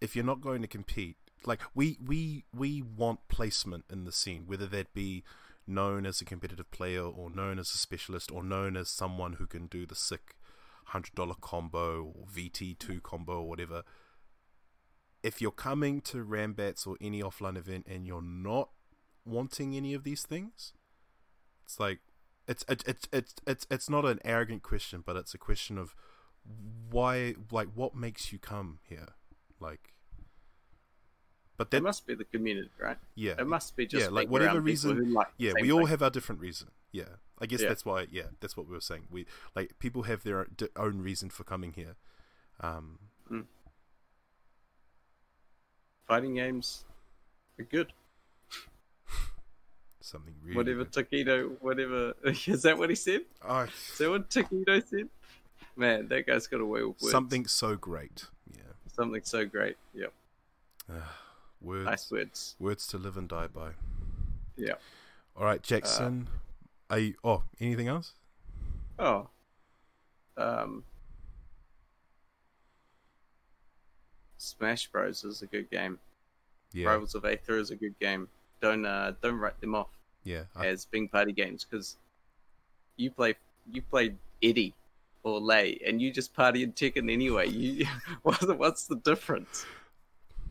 if you're not going to compete like we we we want placement in the scene, whether that be known as a competitive player or known as a specialist or known as someone who can do the sick hundred dollar combo or VT two combo or whatever. If you're coming to Rambats or any offline event and you're not wanting any of these things, it's like it's it's it's it's it's, it's not an arrogant question, but it's a question of why like what makes you come here? Like but It must be the community, right? yeah. It must be just yeah like whatever reason like yeah we all thing. have our different reason. Yeah. I guess Yeah. that's why yeah that's what we were saying. We like people have their own, own reason for coming here. Um fighting games are good. something really whatever good. Taquito, whatever is that what he said? oh, Is that what Taquito said? Man, that guy's got a way with words. something so great yeah something so great. Yep, words nice words. words to live and die by Yeah. all right jackson are you oh anything else Oh. Um. Smash Bros is a good game. yeah Rivals of Aether is a good game. Don't uh, don't write them off yeah I, as being party games because you play you play Eddy or Lei and you just party in Tekken anyway. You what's the, what's the difference?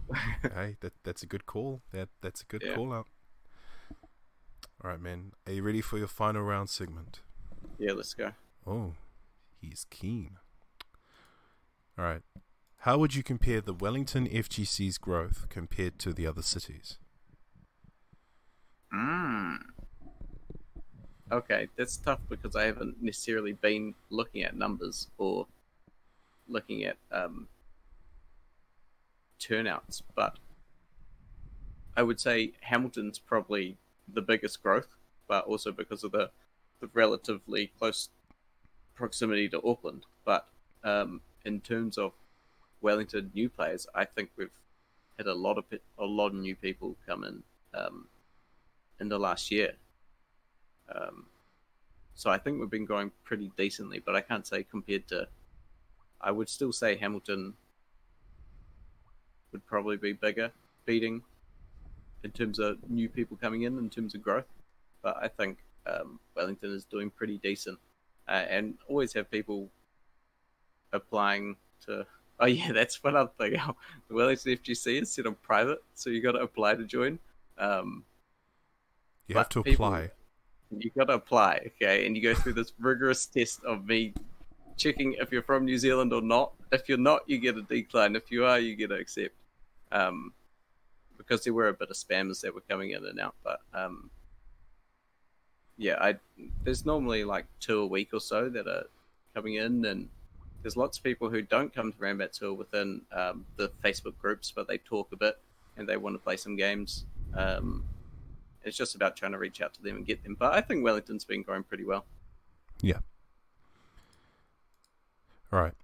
hey, that that's a good call. That that's a good Yeah. call out. All right, man. Are you ready for your final round segment? Yeah, let's go. Oh, he's keen. All right. How would you compare the Wellington FGC's growth compared to the other cities? Mm. Okay, that's tough because I haven't necessarily been looking at numbers or looking at um, turnouts, but I would say Hamilton's probably the biggest growth, but also because of the, the relatively close proximity to Auckland. But um, in terms of Wellington new players, I think we've had a lot of a lot of new people come in um, in the last year. Um, so I think we've been going pretty decently, but I can't say compared to. I would still say Hamilton would probably be bigger, beating in terms of new people coming in, in terms of growth. But I think um, Wellington is doing pretty decent, uh, and always have people applying to. Oh yeah, that's one other thing. The Wellington FGC is set on private, so you got to apply to join. Um, You have to people- apply. you got to apply, okay? And you go through this rigorous test of me checking if you're from New Zealand or not. If you're not, you get a decline. If you are, you get an accept. Um, because there were a bit of spammers that were coming in and out, but um, yeah, I there's normally like two a week or so that are coming in, and there's lots of people who don't come to Rambat Tour within um, the Facebook groups, but they talk a bit and they want to play some games. Um, it's just about trying to reach out to them and get them. But I think Wellington's been going pretty well. Yeah. All right.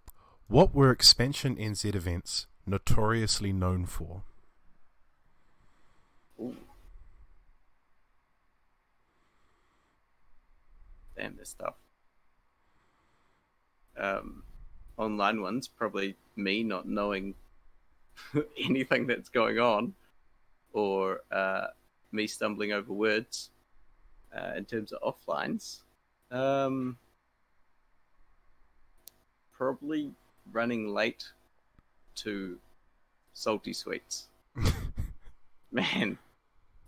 What were expansion NZ events notoriously known for? Ooh. Damn, this stuff. Um, online ones, probably me not knowing anything that's going on, or uh, me stumbling over words. Uh, in terms of offlines, um, probably running late to salty sweets. Man,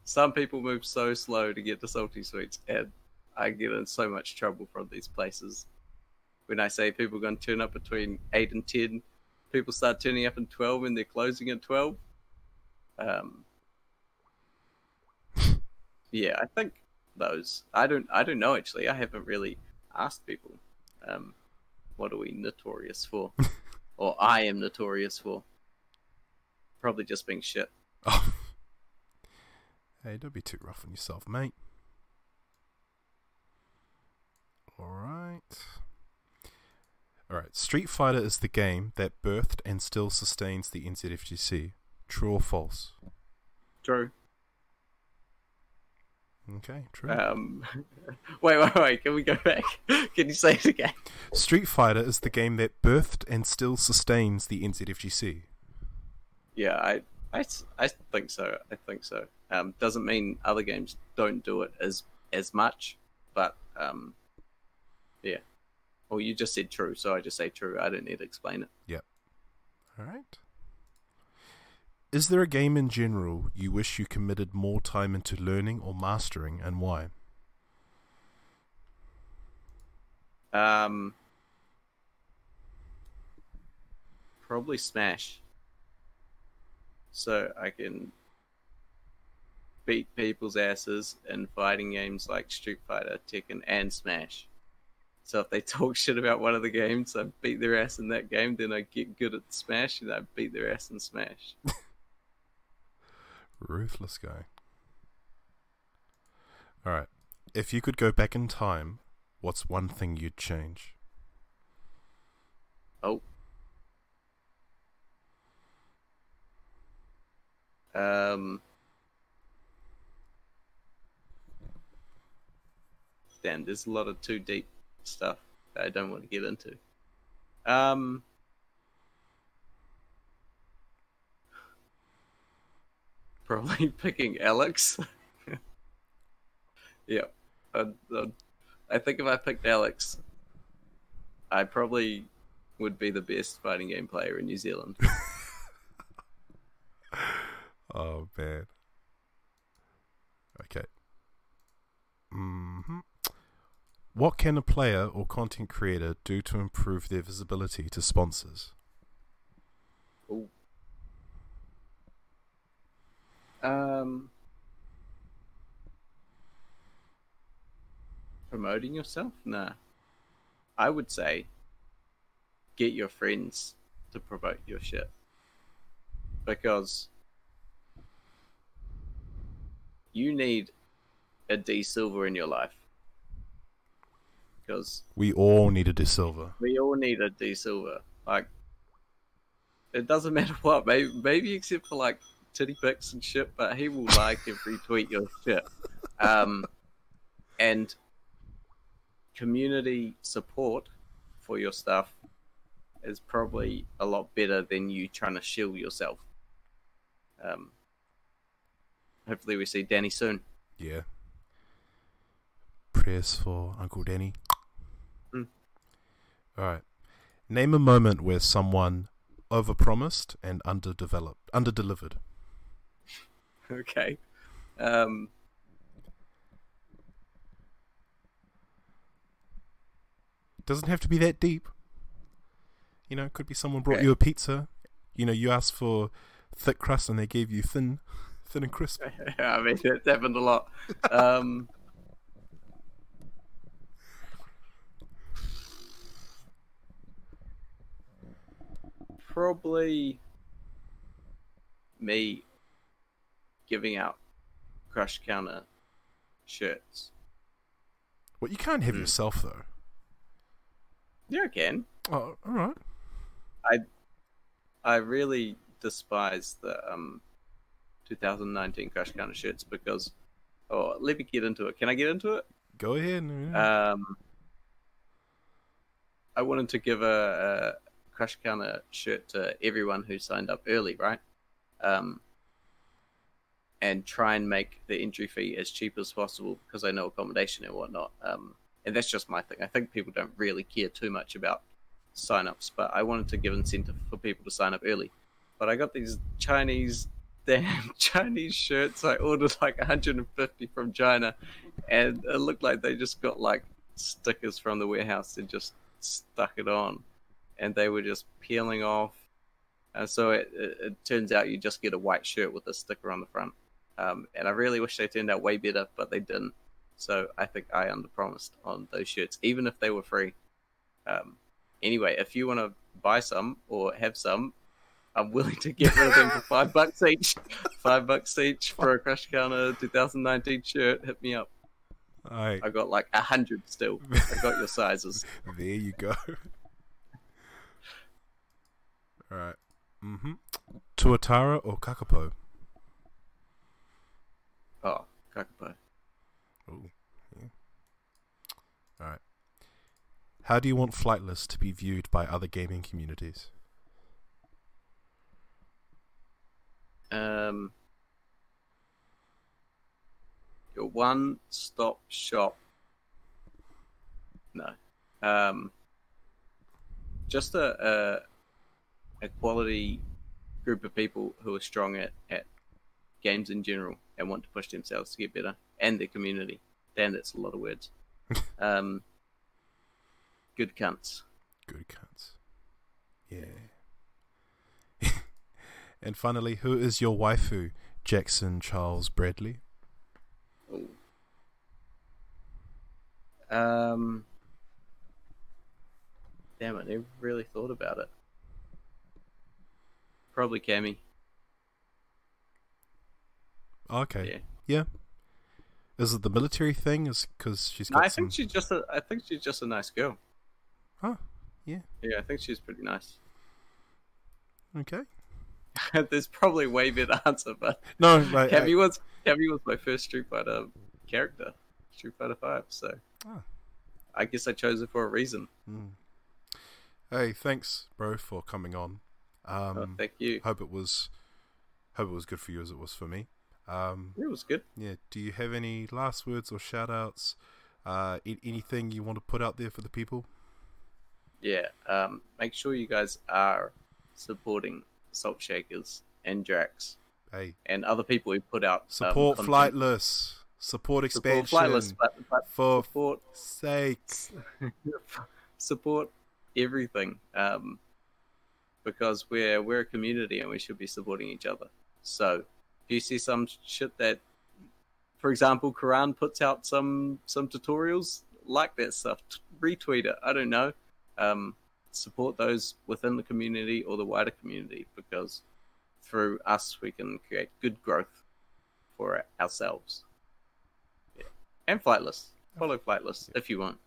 some people move so slow to get to salty sweets, and I get in so much trouble from these places. When I say people are going to turn up between 8 and 10, people start turning up at 12 and they're closing at 12. Um, yeah, I think those. I don't. I don't know actually. I haven't really asked people. Um, what are we notorious for, or I am notorious for? Probably just being shit. Oh. Hey, don't be too rough on yourself, mate. All right. All right. Street Fighter is the game that birthed and still sustains the NZFGC. True or false? True. Okay, true. Um, wait, wait, wait. Can we go back? Can you say it again? Street Fighter is the game that birthed and still sustains the NZFGC. Yeah, I, I, I think so. I think so. Um, doesn't mean other games don't do it as as much, but um, yeah. Well, you just said true, so I just say true. I don't need to explain it. Yep. All right. Is there a game in general you wish you committed more time into learning or mastering, and why? Um, probably Smash. So I can beat people's asses in fighting games like Street Fighter, Tekken, and Smash. So if they talk shit about one of the games, I beat their ass in that game. Then I get good at Smash, and I beat their ass in Smash. Ruthless guy. All right. If you could go back in time, what's one thing you'd change? Oh. Um. Damn, there's a lot of too deep stuff that I don't want to get into. Um. Probably picking Alex. yeah. I'd, I think if I picked Alex, I probably would be the best fighting game player in New Zealand. Oh man. Okay. hmm What can a player or content creator do to improve their visibility to sponsors? Ooh. Um, promoting yourself? Nah. I would say get your friends to promote your shit. Because you need a De Silva in your life. Because We all need a De Silva. we all need a De Silva. Like, it doesn't matter what, maybe, maybe except for like titty pics and shit, but he will like and retweet your shit. Um, and community support for your stuff is probably a lot better than you trying to shield yourself. Um, hopefully, we see Danny soon. Yeah. Prayers for Uncle Danny. All right. Name a moment where someone overpromised and underdeveloped, underdelivered. Okay. Um, Doesn't have to be that deep. You know, it could be someone brought Okay. you a pizza. You know, you asked for thick crust and they gave you thin, thin and crisp. I mean, it's happened a lot. Um, probably me giving out Crush Counter shirts. Well, you can't have Hmm. yourself though. Yeah, I can. Oh, all right. I I really despise the um 2019 Crush Counter shirts because. Oh, let me get into it. Can I get into it? Go ahead. and- Um, I wanted to give a, a Crush Counter shirt to everyone who signed up early, right? Um, and try and make the entry fee as cheap as possible because I know accommodation and whatnot. Um, and that's just my thing. I think people don't really care too much about sign-ups, but I wanted to give incentive for people to sign up early. But I got these Chinese damn Chinese shirts. I ordered like 150 from China, and it looked like they just got like stickers from the warehouse and just stuck it on, and they were just peeling off. And so it, it, it turns out you just get a white shirt with a sticker on the front. Um, and I really wish they turned out way better, but they didn't. So I think I underpromised on those shirts, even if they were free. Um, anyway, if you want to buy some or have some, I'm willing to get rid of them for five bucks each. Five bucks each for a Crush Counter 2019 shirt. Hit me up. All right. I got like a hundred still. I got your sizes. There you go. All right. Mm-hmm. Tuatara or Kakapo? Oh, Kakapo. Ooh. Yeah. All right. How do you want Flightless to be viewed by other gaming communities? Um, your one-stop shop. No. Um, just a, a a quality group of people who are strong at, at games in general and want to push themselves to get better and their community. Damn, that's a lot of words. um, good cunts. Good cunts. Yeah. and finally, who is your waifu? Jackson Charles Bradley. Ooh. Um, damn, I never really thought about it. Probably Cammy. Okay. Yeah. Yeah. Is it the military thing? Is because she's No, I some. think she's just a. I think she's just a nice girl. Oh, yeah. Yeah, I think she's pretty nice. Okay. There's probably a way better answer, but No, like, Cammy was Cammy was my first Street Fighter character, Street Fighter Five. So Ah. I guess I chose it for a reason. mm. Hey, thanks, bro, for coming on. Um, oh, thank you. hope it was, hope it was good for you as it was for me. Um, It was good. yeah. Do you have any last words or shout outs? Uh, anything you want to put out there for the people? Yeah. Um, make sure you guys are supporting Salt Shakers and Drax Hey, and other people who put out um, support content. Flightless. Support expansion. Support. Flightless, but, but For support sake. support everything um, because we're we're a community and we should be supporting each other. So if you see some shit that, for example, Quran puts out some some tutorials like that stuff, t- retweet it. I don't know. Um, support those within the community or the wider community because through us we can create good growth for ourselves. Yeah. And flightless. Follow flightless if you want.